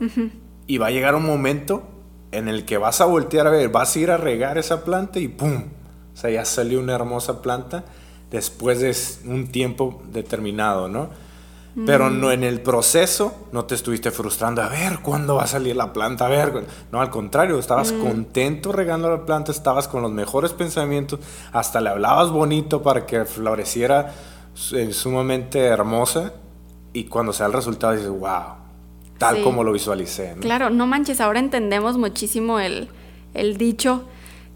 Y va a llegar un momento en el que vas a voltear a ver, vas a ir a regar esa planta y ¡pum! O sea, ya salió una hermosa planta después de un tiempo determinado, ¿no? Pero no en el proceso no te estuviste frustrando, a ver cuándo va a salir la planta, a ver. No, al contrario, estabas contento regando la planta, estabas con los mejores pensamientos, hasta le hablabas bonito para que floreciera eh, sumamente hermosa. Y cuando sea el resultado dices, wow, tal como lo visualicé. Claro, no manches, ahora entendemos muchísimo el, el dicho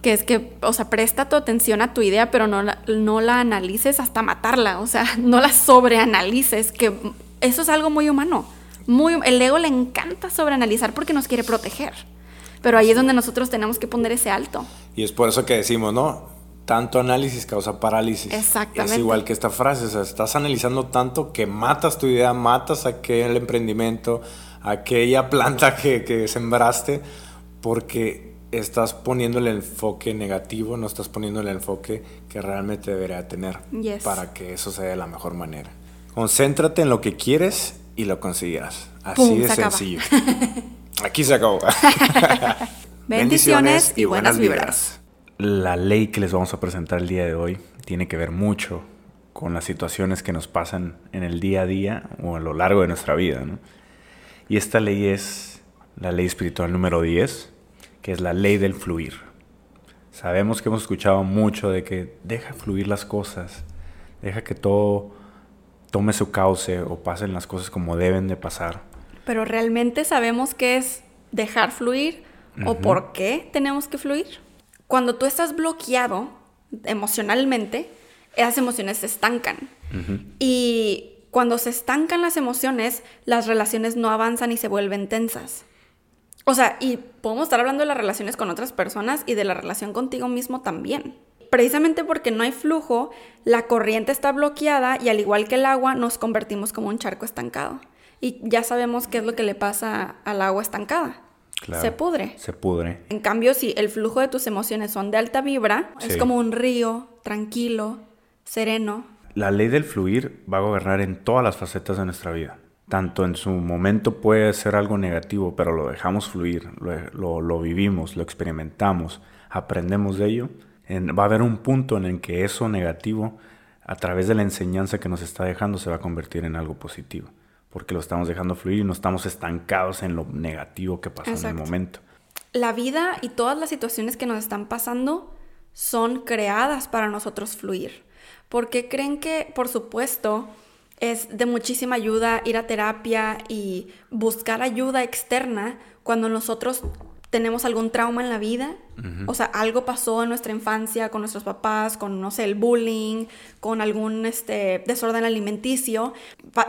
que es que, o sea, presta tu atención a tu idea, pero no la, no la analices hasta matarla, o sea, no la sobreanalices, que eso es algo muy humano. Muy, el ego le encanta sobreanalizar porque nos quiere proteger. Pero ahí es donde nosotros tenemos que poner ese alto. Y es por eso que decimos, ¿no? Tanto análisis causa parálisis. Exactamente. Es igual que esta frase, o sea, estás analizando tanto que matas tu idea, matas aquel emprendimiento, aquella planta que, que sembraste, porque estás poniendo el enfoque negativo, no estás poniendo el enfoque que realmente debería tener para que eso sea de la mejor manera. Concéntrate en lo que quieres y lo conseguirás. Así de sencillo. Aquí se acabó. Bendiciones y buenas vibras. La ley que les vamos a presentar el día de hoy tiene que ver mucho con las situaciones que nos pasan en el día a día o a lo largo de nuestra vida. Y esta ley es la ley espiritual número 10 que es la ley del fluir. Sabemos que hemos escuchado mucho de que deja fluir las cosas, deja que todo tome su cauce o pasen las cosas como deben de pasar. Pero realmente sabemos qué es dejar fluir o por qué tenemos que fluir. Cuando tú estás bloqueado emocionalmente, esas emociones se estancan. Y cuando se estancan las emociones, las relaciones no avanzan y se vuelven tensas. O sea, y podemos estar hablando de las relaciones con otras personas y de la relación contigo mismo también. Precisamente porque no hay flujo, la corriente está bloqueada y al igual que el agua nos convertimos como un charco estancado. Y ya sabemos qué es lo que le pasa al agua estancada. se pudre. Se pudre. En cambio, si el flujo de tus emociones son de alta vibra, es como un río tranquilo, sereno. La ley del fluir va a gobernar en todas las facetas de nuestra vida. Tanto en su momento puede ser algo negativo, pero lo dejamos fluir, lo, vivimos, lo experimentamos, aprendemos de ello. va a haber un punto en el que eso negativo, a través de la enseñanza que nos está dejando, se va a convertir en algo positivo porque lo estamos dejando fluir y no estamos estancados en lo negativo que pasó en el momento. La vida y todas las situaciones que nos están pasando son creadas para nosotros fluir. Porque creen que, por supuesto, es de muchísima ayuda ir a terapia y buscar ayuda externa cuando nosotros tenemos algún trauma en la vida, o sea, algo pasó en nuestra infancia con nuestros papás, con, no sé, el bullying, con algún este, desorden alimenticio.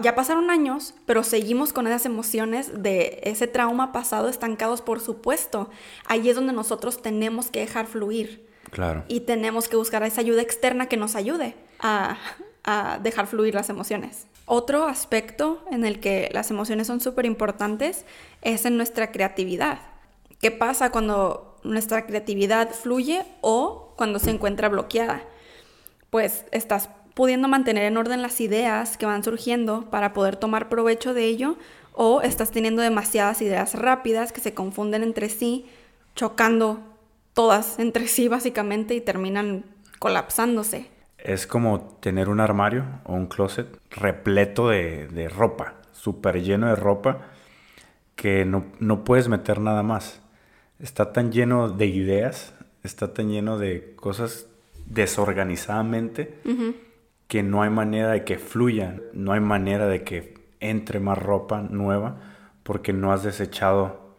ya pasaron años, pero seguimos con esas emociones de ese trauma pasado estancados, por supuesto. Ahí es donde nosotros tenemos que dejar fluir. Claro. Y tenemos que buscar esa ayuda externa que nos ayude a, a dejar fluir las emociones. Otro aspecto en el que las emociones son súper importantes es en nuestra creatividad. ¿Qué pasa cuando nuestra creatividad fluye o cuando se encuentra bloqueada? Pues estás pudiendo mantener en orden las ideas que van surgiendo para poder tomar provecho de ello o estás teniendo demasiadas ideas rápidas que se confunden entre sí, chocando todas entre sí básicamente y terminan colapsándose. Es como tener un armario o un closet repleto de, de ropa, súper lleno de ropa, que no, no puedes meter nada más. Está tan lleno de ideas, está tan lleno de cosas desorganizadamente que no hay manera de que fluyan, no hay manera de que entre más ropa nueva porque no has desechado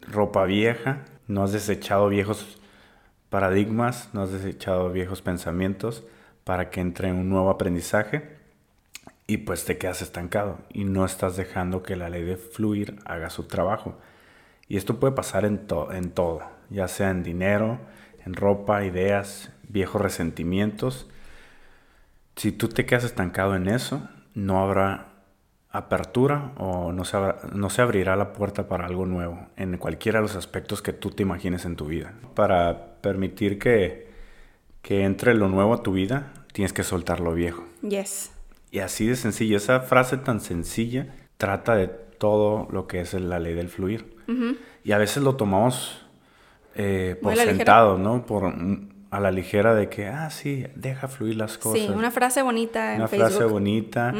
ropa vieja, no has desechado viejos paradigmas, no has desechado viejos pensamientos para que entre un nuevo aprendizaje y pues te quedas estancado y no estás dejando que la ley de fluir haga su trabajo. Y esto puede pasar en, en todo, ya sea en dinero, en ropa, ideas, viejos resentimientos. Si tú te quedas estancado en eso, no habrá apertura o no se, no se abrirá la puerta para algo nuevo en cualquiera de los aspectos que tú te imagines en tu vida. Para permitir que, que entre lo nuevo a tu vida, tienes que soltar lo viejo. Yes. Y así de sencillo, esa frase tan sencilla trata de todo lo que es la ley del fluir. Y a veces lo tomamos eh, por sentado, ¿no? Por, a la ligera de que, ah, sí, deja fluir las cosas. Sí, una frase bonita en Una frase bonita.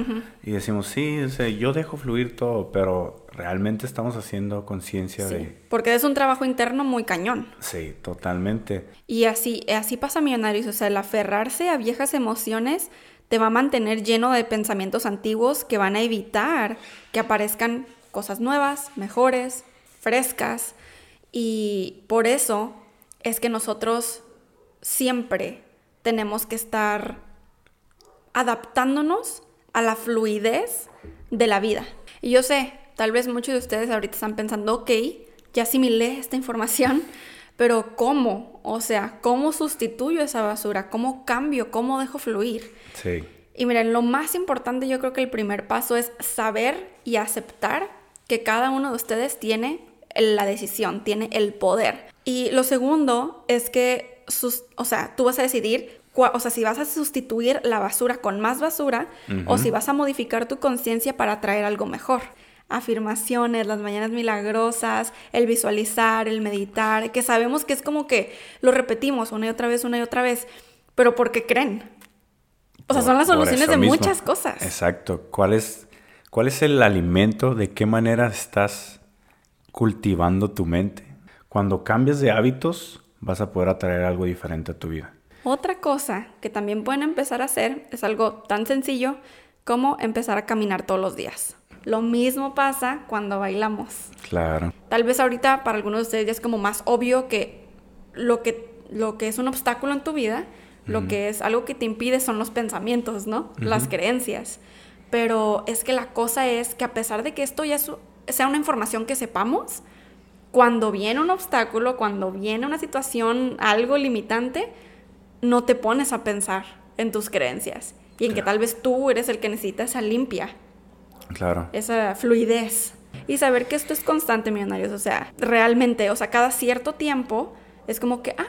Y decimos, sí, yo dejo fluir todo, pero realmente estamos haciendo conciencia de... Porque es un trabajo interno muy cañón. Sí, totalmente. Y así, así pasa Millonarios, o sea, el aferrarse a viejas emociones te va a mantener lleno de pensamientos antiguos que van a evitar que aparezcan cosas nuevas, mejores, frescas y por eso es que nosotros siempre tenemos que estar adaptándonos a la fluidez de la vida. Y yo sé, tal vez muchos de ustedes ahorita están pensando, ok, ya asimilé esta información, pero ¿cómo? O sea, ¿cómo sustituyo esa basura? ¿Cómo cambio? ¿Cómo dejo fluir? Sí. Y miren, lo más importante yo creo que el primer paso es saber y aceptar que cada uno de ustedes tiene la decisión, tiene el poder. Y lo segundo es que, o sea, tú vas a decidir, o sea, si vas a sustituir la basura con más basura o si vas a modificar tu conciencia para traer algo mejor. Afirmaciones, las mañanas milagrosas, el visualizar, el meditar, que sabemos que es como que lo repetimos una y otra vez, una y otra vez, pero porque creen. O sea, son las soluciones de muchas cosas. Exacto. ¿Cuál es, ¿Cuál es el alimento? ¿De qué manera estás cultivando tu mente. Cuando cambias de hábitos, vas a poder atraer algo diferente a tu vida. Otra cosa que también pueden empezar a hacer es algo tan sencillo como empezar a caminar todos los días. Lo mismo pasa cuando bailamos. Claro. Tal vez ahorita para algunos de ustedes ya es como más obvio que lo que, lo que es un obstáculo en tu vida, lo que es algo que te impide son los pensamientos, ¿no? Las creencias. Pero es que la cosa es que a pesar de que esto ya sea una información que sepamos, cuando viene un obstáculo, cuando viene una situación, algo limitante, no te pones a pensar en tus creencias y en que tal vez tú eres el que necesita esa limpia. Claro. Esa fluidez. Y saber que esto es constante, millonarios. O sea, realmente, o sea, cada cierto tiempo es como que, ah,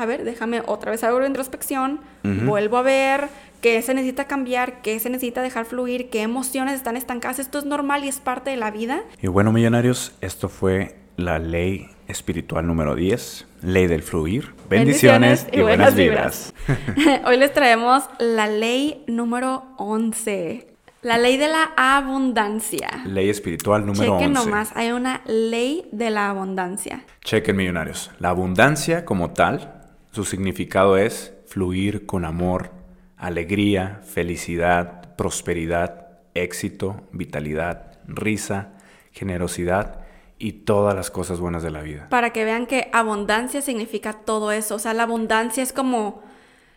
a ver, déjame otra vez hago introspección, vuelvo a ver qué se necesita cambiar, qué se necesita dejar fluir, qué emociones están estancadas. Esto es normal y es parte de la vida. Y bueno, millonarios, esto fue la ley espiritual número 10, ley del fluir. Bendiciones, y, buenas, vibras. Hoy les traemos la ley número 11. La ley de la abundancia. Ley espiritual número Chequen nomás, hay una ley de la abundancia. Chequen, millonarios. La abundancia como tal, su significado es fluir con amor, alegría, felicidad, prosperidad, éxito, vitalidad, risa, generosidad y todas las cosas buenas de la vida. Para que vean que abundancia significa todo eso. O sea, la abundancia es como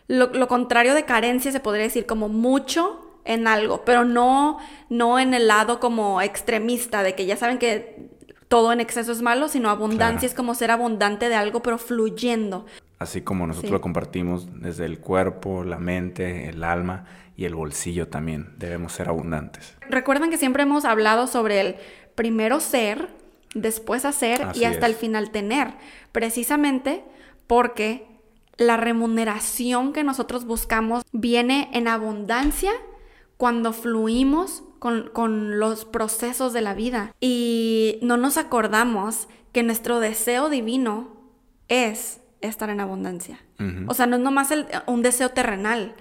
lo, contrario de carencia, se podría decir, como mucho en algo, pero no, no en el lado como extremista, de que ya saben que todo en exceso es malo, sino abundancia es como ser abundante de algo, pero fluyendo. Así como nosotros lo compartimos desde el cuerpo, la mente, el alma y el bolsillo también, debemos ser abundantes. Recuerden que siempre hemos hablado sobre el primero ser, después hacer y hasta el final tener, precisamente porque la remuneración que nosotros buscamos viene en abundancia cuando fluimos con, con, los procesos de la vida y no nos acordamos que nuestro deseo divino es estar en abundancia. O sea, no es nomás un deseo terrenal.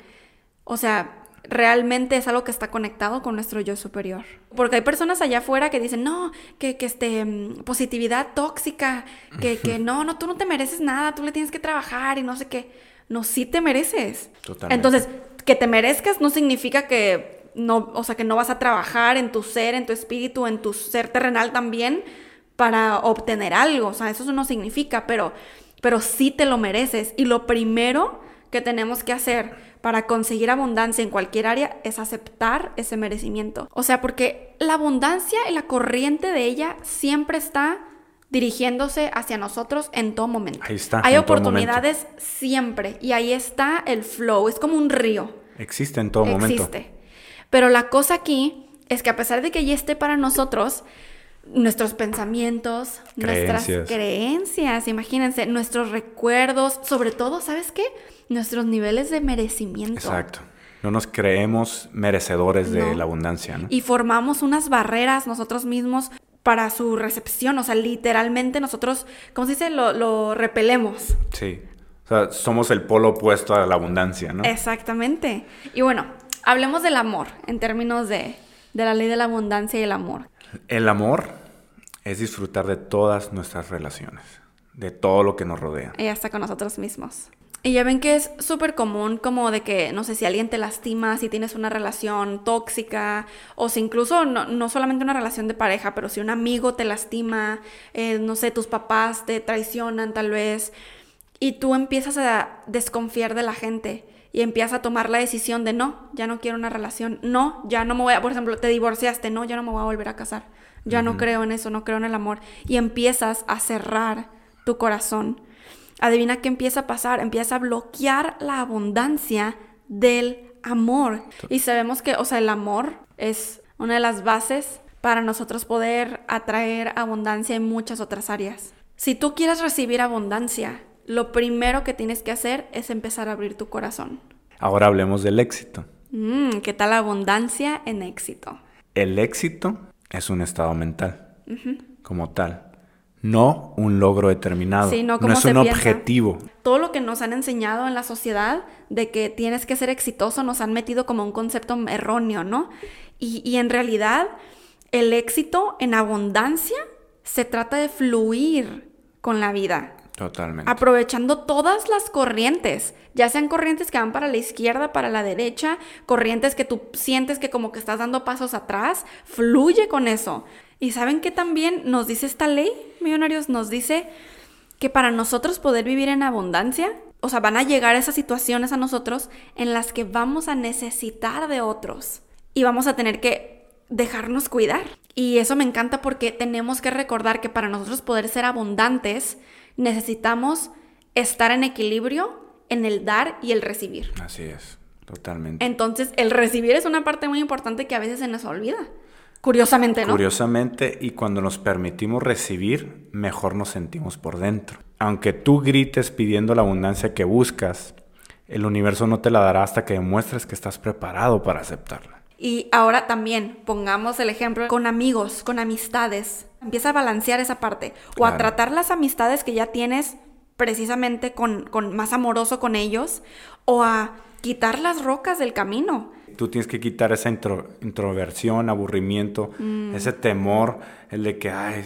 O sea, realmente es algo que está conectado con nuestro yo superior. Porque hay personas allá afuera que dicen, no, que, que este, mm, positividad tóxica, que, que no, no, tú no te mereces nada, tú le tienes que trabajar y no sé qué. No, sí te mereces. Totalmente. Entonces, que te merezcas no significa que no, o sea, que no vas a trabajar en tu ser, en tu espíritu, en tu ser terrenal también para obtener algo. O sea, eso no significa, pero, pero sí te lo mereces. Y lo primero que tenemos que hacer para conseguir abundancia en cualquier área es aceptar ese merecimiento. O sea, porque la abundancia y la corriente de ella siempre está dirigiéndose hacia nosotros en todo momento. Ahí está. Hay oportunidades siempre y ahí está el flow, es como un río. Existe en todo momento. Existe. Pero la cosa aquí es que a pesar de que ya esté para nosotros, nuestros pensamientos, nuestras creencias, imagínense, nuestros recuerdos, sobre todo, ¿sabes qué? nuestros niveles de merecimiento. Exacto. No nos creemos merecedores de la abundancia, ¿no? Y formamos unas barreras nosotros mismos para su recepción. O sea, literalmente nosotros, ¿cómo se dice? Lo, repelemos. Sí. O sea, somos el polo opuesto a la abundancia, ¿no? Exactamente. Y bueno, hablemos del amor en términos de, de la ley de la abundancia y el amor. El amor es disfrutar de todas nuestras relaciones, de todo lo que nos rodea. Y hasta con nosotros mismos. Y ya ven que es súper común como de que, no sé, si alguien te lastima, si tienes una relación tóxica, o si incluso no, solamente una relación de pareja, pero si un amigo te lastima, eh, no sé, tus papás te traicionan tal vez, y tú empiezas a desconfiar de la gente y empiezas a tomar la decisión de no, ya no quiero una relación, no, ya no me voy a, por ejemplo, te divorciaste, no, ya no me voy a volver a casar, ya no creo en eso, no creo en el amor, y empiezas a cerrar tu corazón adivina qué empieza a pasar, empieza a bloquear la abundancia del amor. Y sabemos que, o sea, el amor es una de las bases para nosotros poder atraer abundancia en muchas otras áreas. Si tú quieres recibir abundancia, lo primero que tienes que hacer es empezar a abrir tu corazón. Ahora hablemos del éxito. Mm, ¿Qué tal abundancia en éxito? El éxito es un estado mental, como tal no un logro determinado. no, es un objetivo. Todo lo que nos han enseñado en la sociedad de que tienes que ser exitoso nos han metido como un concepto erróneo, ¿no? Y, y en realidad el éxito en abundancia se trata de fluir con la vida. Totalmente. Aprovechando todas las corrientes, ya sean corrientes que van para la izquierda, para la derecha, corrientes que tú sientes que como que estás dando pasos atrás, fluye con eso. Y saben que también nos dice esta ley, millonarios, nos dice que para nosotros poder vivir en abundancia, o sea, van a llegar esas situaciones a nosotros en las que vamos a necesitar de otros y vamos a tener que dejarnos cuidar. Y eso me encanta porque tenemos que recordar que para nosotros poder ser abundantes, necesitamos estar en equilibrio en el dar y el recibir. Así es, totalmente. Entonces, el recibir es una parte muy importante que a veces se nos olvida. Curiosamente, ¿no? Curiosamente, y cuando nos permitimos recibir, mejor nos sentimos por dentro. Aunque tú grites pidiendo la abundancia que buscas, el universo no te la dará hasta que demuestres que estás preparado para aceptarla. Y ahora también pongamos el ejemplo con amigos, con amistades. Empieza a balancear esa parte o a tratar las amistades que ya tienes precisamente con, con más amoroso con ellos o a quitar las rocas del camino. Tú tienes que quitar esa introversión, aburrimiento, mm. ese temor, el de que, ay,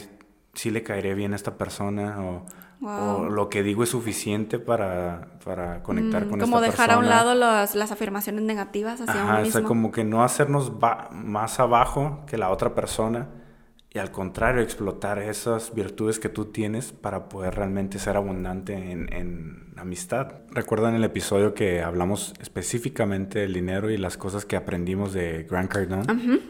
sí le caeré bien a esta persona o, lo que digo es suficiente para, para conectar mm, con esta persona. Como dejar a un lado las, las afirmaciones negativas hacia uno mismo. O sea, como que no hacernos más abajo que la otra persona y al contrario, explotar esas virtudes que tú tienes para poder realmente ser abundante en, amistad. Recuerdan el episodio que hablamos específicamente del dinero y las cosas que aprendimos de Grant Cardone.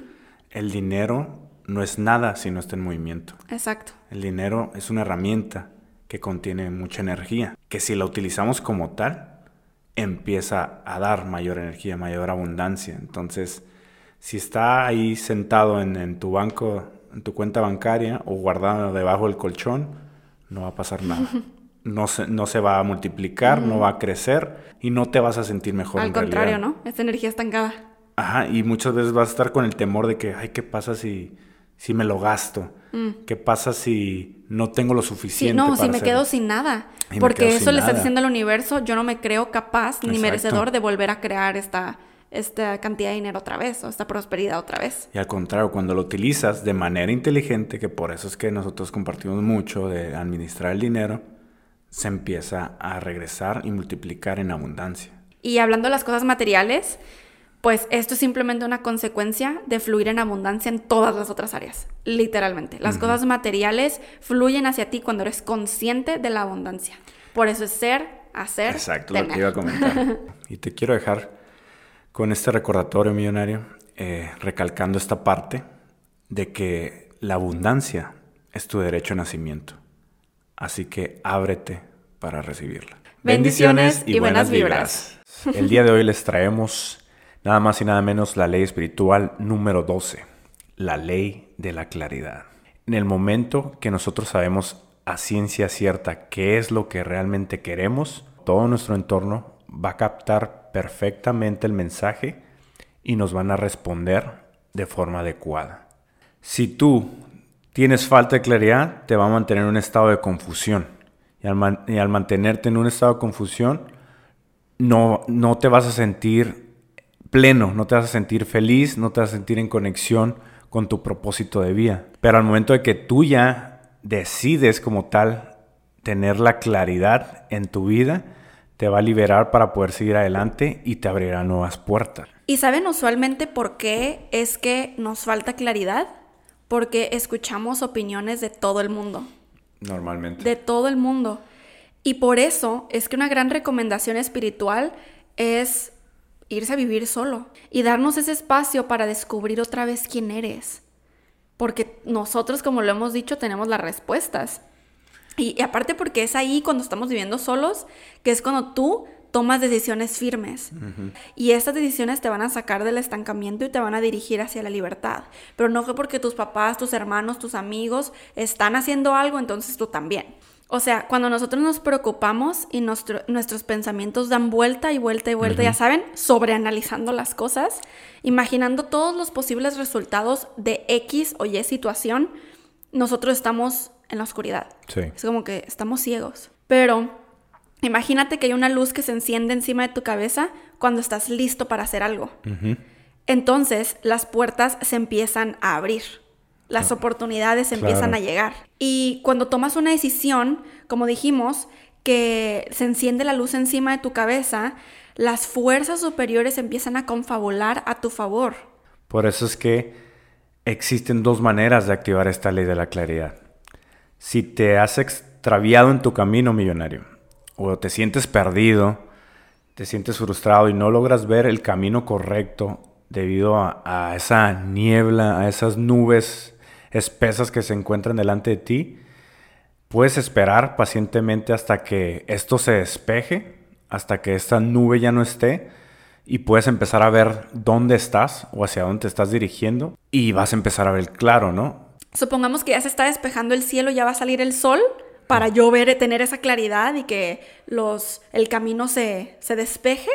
El dinero no es nada si no está en movimiento. Exacto. El dinero es una herramienta que contiene mucha energía, que si la utilizamos como tal, empieza a dar mayor energía, mayor abundancia. Entonces, si está ahí sentado en, en tu banco en tu cuenta bancaria o guardada debajo del colchón, no va a pasar nada. No se, no se va a multiplicar, no va a crecer y no te vas a sentir mejor. Al contrario, ¿no? Esta energía estancada. Ajá, y muchas veces vas a estar con el temor de que, ay, ¿qué pasa si, si me lo gasto? Mm. ¿Qué pasa si no tengo lo suficiente? Sí, no, si me quedo sin nada. Porque eso le está diciendo al universo, yo no me creo capaz ni merecedor de volver a crear esta, esta cantidad de dinero otra vez o esta prosperidad otra vez. Y al contrario, cuando lo utilizas de manera inteligente, que por eso es que nosotros compartimos mucho de administrar el dinero, se empieza a regresar y multiplicar en abundancia. Y hablando de las cosas materiales, pues esto es simplemente una consecuencia de fluir en abundancia en todas las otras áreas, literalmente. Las cosas materiales fluyen hacia ti cuando eres consciente de la abundancia. Por eso es ser, hacer. Exacto, lo que iba a comentar. y te quiero dejar con este recordatorio millonario, eh, recalcando esta parte de que la abundancia es tu derecho a nacimiento. Así que ábrete para recibirla. Bendiciones, y, buenas, vibras. El día de hoy les traemos nada más y nada menos la ley espiritual número 12, la ley de la claridad. En el momento que nosotros sabemos a ciencia cierta qué es lo que realmente queremos, todo nuestro entorno va a captar perfectamente el mensaje y nos van a responder de forma adecuada. Si tú tienes falta de claridad, te va a mantener en un estado de confusión. Y al, mantenerte en un estado de confusión, no, no te vas a sentir pleno, no te vas a sentir feliz, no te vas a sentir en conexión con tu propósito de vida. Pero al momento de que tú ya decides como tal tener la claridad en tu vida, te va a liberar para poder seguir adelante y te abrirá nuevas puertas. ¿Y saben usualmente por qué es que nos falta claridad? Porque escuchamos opiniones de todo el mundo. Normalmente. De todo el mundo. Y por eso es que una gran recomendación espiritual es irse a vivir solo y darnos ese espacio para descubrir otra vez quién eres. Porque nosotros, como lo hemos dicho, tenemos las respuestas. Y, aparte porque es ahí cuando estamos viviendo solos, que es cuando tú tomas decisiones firmes. Y estas decisiones te van a sacar del estancamiento y te van a dirigir hacia la libertad. Pero no fue porque tus papás, tus hermanos, tus amigos están haciendo algo, entonces tú también. O sea, cuando nosotros nos preocupamos y nuestros pensamientos dan vuelta y vuelta y vuelta, ya saben, sobreanalizando las cosas, imaginando todos los posibles resultados de X o Y situación, nosotros estamos en la oscuridad. Es como que estamos ciegos. Pero imagínate que hay una luz que se enciende encima de tu cabeza cuando estás listo para hacer algo. Entonces las puertas se empiezan a abrir. las oportunidades empiezan a llegar. Y cuando tomas una decisión, como dijimos, que se enciende la luz encima de tu cabeza, las fuerzas superiores empiezan a confabular a tu favor. Por eso es que existen dos maneras de activar esta ley de la claridad. Si te has extraviado en tu camino millonario, o te sientes perdido, te sientes frustrado y no logras ver el camino correcto debido a, esa niebla, a esas nubes espesas que se encuentran delante de ti, puedes esperar pacientemente hasta que esto se despeje, hasta que esta nube ya no esté y puedes empezar a ver dónde estás o hacia dónde te estás dirigiendo y vas a empezar a ver claro, ¿no? Supongamos que ya se está despejando el cielo, ya va a salir el sol para yo ver, tener esa claridad y que los, el camino se, se despeje,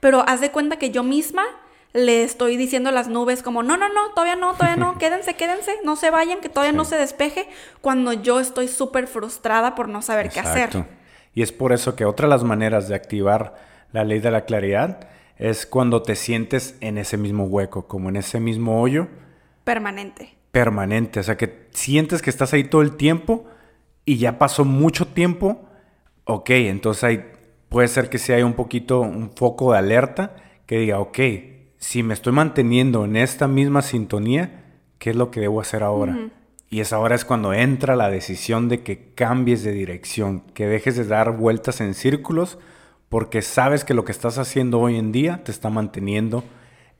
pero haz de cuenta que yo misma le estoy diciendo a las nubes como, no, no, no, todavía no, todavía no, quédense, quédense, no se vayan, que todavía no se despeje, cuando yo estoy súper frustrada por no saber qué hacer. Y es por eso que otra de las maneras de activar la ley de la claridad es cuando te sientes en ese mismo hueco, como en ese mismo hoyo. Permanente. Permanente, o sea que sientes que estás ahí todo el tiempo y ya pasó mucho tiempo. Ok, entonces puede ser que sea un poquito un foco de alerta que diga, ok, si me estoy manteniendo en esta misma sintonía, ¿qué es lo que debo hacer ahora? Y es ahora es cuando entra la decisión de que cambies de dirección, que dejes de dar vueltas en círculos, porque sabes que lo que estás haciendo hoy en día te está manteniendo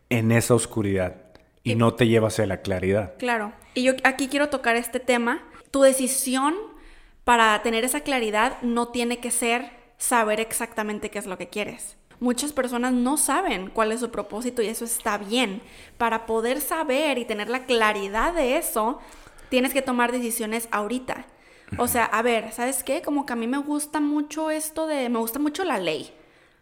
en esa oscuridad y, no te lleva hacia la claridad. Claro. Y yo aquí quiero tocar este tema. Tu decisión para tener esa claridad no tiene que ser saber exactamente qué es lo que quieres. Muchas personas no saben cuál es su propósito y eso está bien. Para poder saber y tener la claridad de eso, tienes que tomar decisiones ahorita. O sea, a ver, ¿sabes qué? Como que a mí me gusta mucho esto de, me gusta mucho la ley.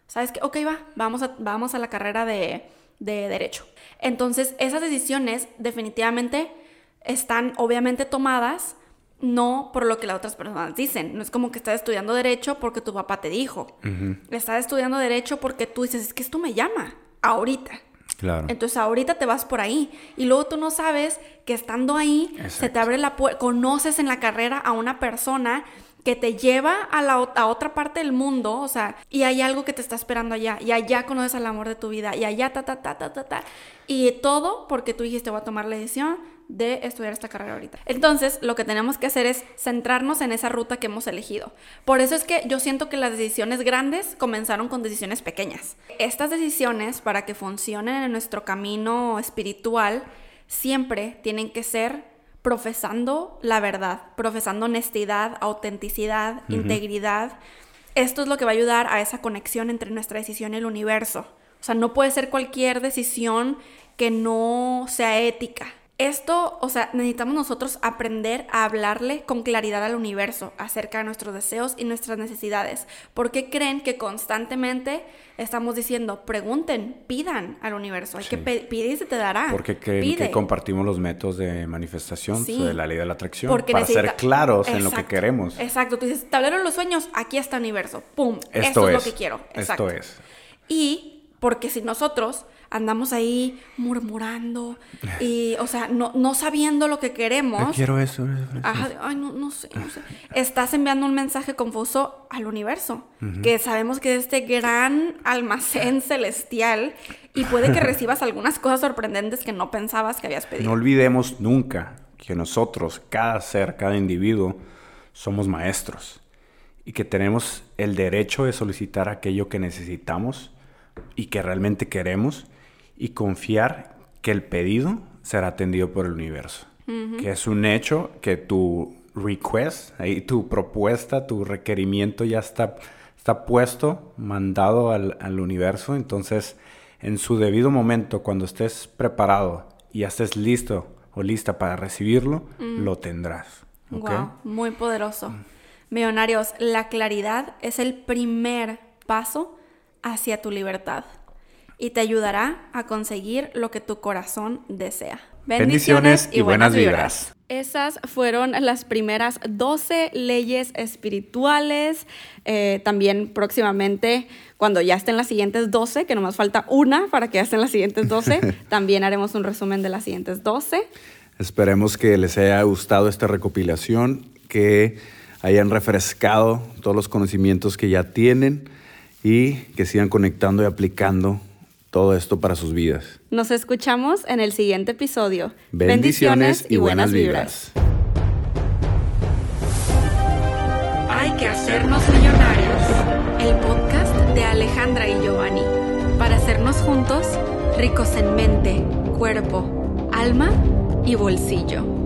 ¿Sabes qué? Ok, va, vamos a, vamos a la carrera de, de derecho. Entonces, esas decisiones definitivamente están obviamente tomadas no por lo que las otras personas dicen. No es como que estás estudiando derecho porque tu papá te dijo. Estás estudiando derecho porque tú dices, es que esto me llama ahorita. Claro. Entonces ahorita te vas por ahí y luego tú no sabes que estando ahí se te abre la puerta, conoces en la carrera a una persona que te lleva a la a otra parte del mundo, o sea, y hay algo que te está esperando allá, y allá conoces al amor de tu vida, y allá ta ta ta ta ta ta, y todo porque tú dijiste voy a tomar la decisión de estudiar esta carrera ahorita. Entonces, lo que tenemos que hacer es centrarnos en esa ruta que hemos elegido. Por eso es que yo siento que las decisiones grandes comenzaron con decisiones pequeñas. Estas decisiones, para que funcionen en nuestro camino espiritual, siempre tienen que ser profesando la verdad, profesando honestidad, autenticidad, integridad. Esto es lo que va a ayudar a esa conexión entre nuestra decisión y el universo. O sea, no puede ser cualquier decisión que no sea ética, esto, o sea, necesitamos nosotros aprender a hablarle con claridad al universo acerca de nuestros deseos y nuestras necesidades. ¿Por qué creen que constantemente estamos diciendo, pregunten, pidan al universo? Hay que pedir y se te dará. Porque creen que compartimos los métodos de manifestación de la ley de la atracción para ser claros en lo que queremos. Exacto. Tú dices, tablero los sueños, aquí está el universo. ¡Pum! Esto, es, lo que quiero. Exacto. Esto es. Y porque si nosotros andamos ahí murmurando y, o sea, no, no sabiendo lo que queremos. quiero eso. ay, no, no, sé, no sé. Estás enviando un mensaje confuso al universo, que sabemos que es este gran almacén celestial y puede que recibas algunas cosas sorprendentes que no pensabas que habías pedido. No olvidemos nunca que nosotros, cada ser, cada individuo, somos maestros y que tenemos el derecho de solicitar aquello que necesitamos y que realmente queremos y confiar que el pedido será atendido por el universo. Que es un hecho que tu request, ahí tu propuesta, tu requerimiento ya está, está puesto, mandado al, al universo. Entonces, en su debido momento, cuando estés preparado y ya estés listo o lista para recibirlo, lo tendrás. Wow, muy poderoso. Millonarios, la claridad es el primer paso hacia tu libertad y te ayudará a conseguir lo que tu corazón desea. Bendiciones, y, buenas, vibras. Esas fueron las primeras 12 leyes espirituales. Eh, también próximamente, cuando ya estén las siguientes 12, que nomás falta una para que ya estén las siguientes 12, también haremos un resumen de las siguientes 12. Esperemos que les haya gustado esta recopilación, que hayan refrescado todos los conocimientos que ya tienen y que sigan conectando y aplicando todo esto para sus vidas. Nos escuchamos en el siguiente episodio. Bendiciones, y buenas vibras. Hay que hacernos millonarios. El podcast de Alejandra y Giovanni. Para hacernos juntos ricos en mente, cuerpo, alma y bolsillo.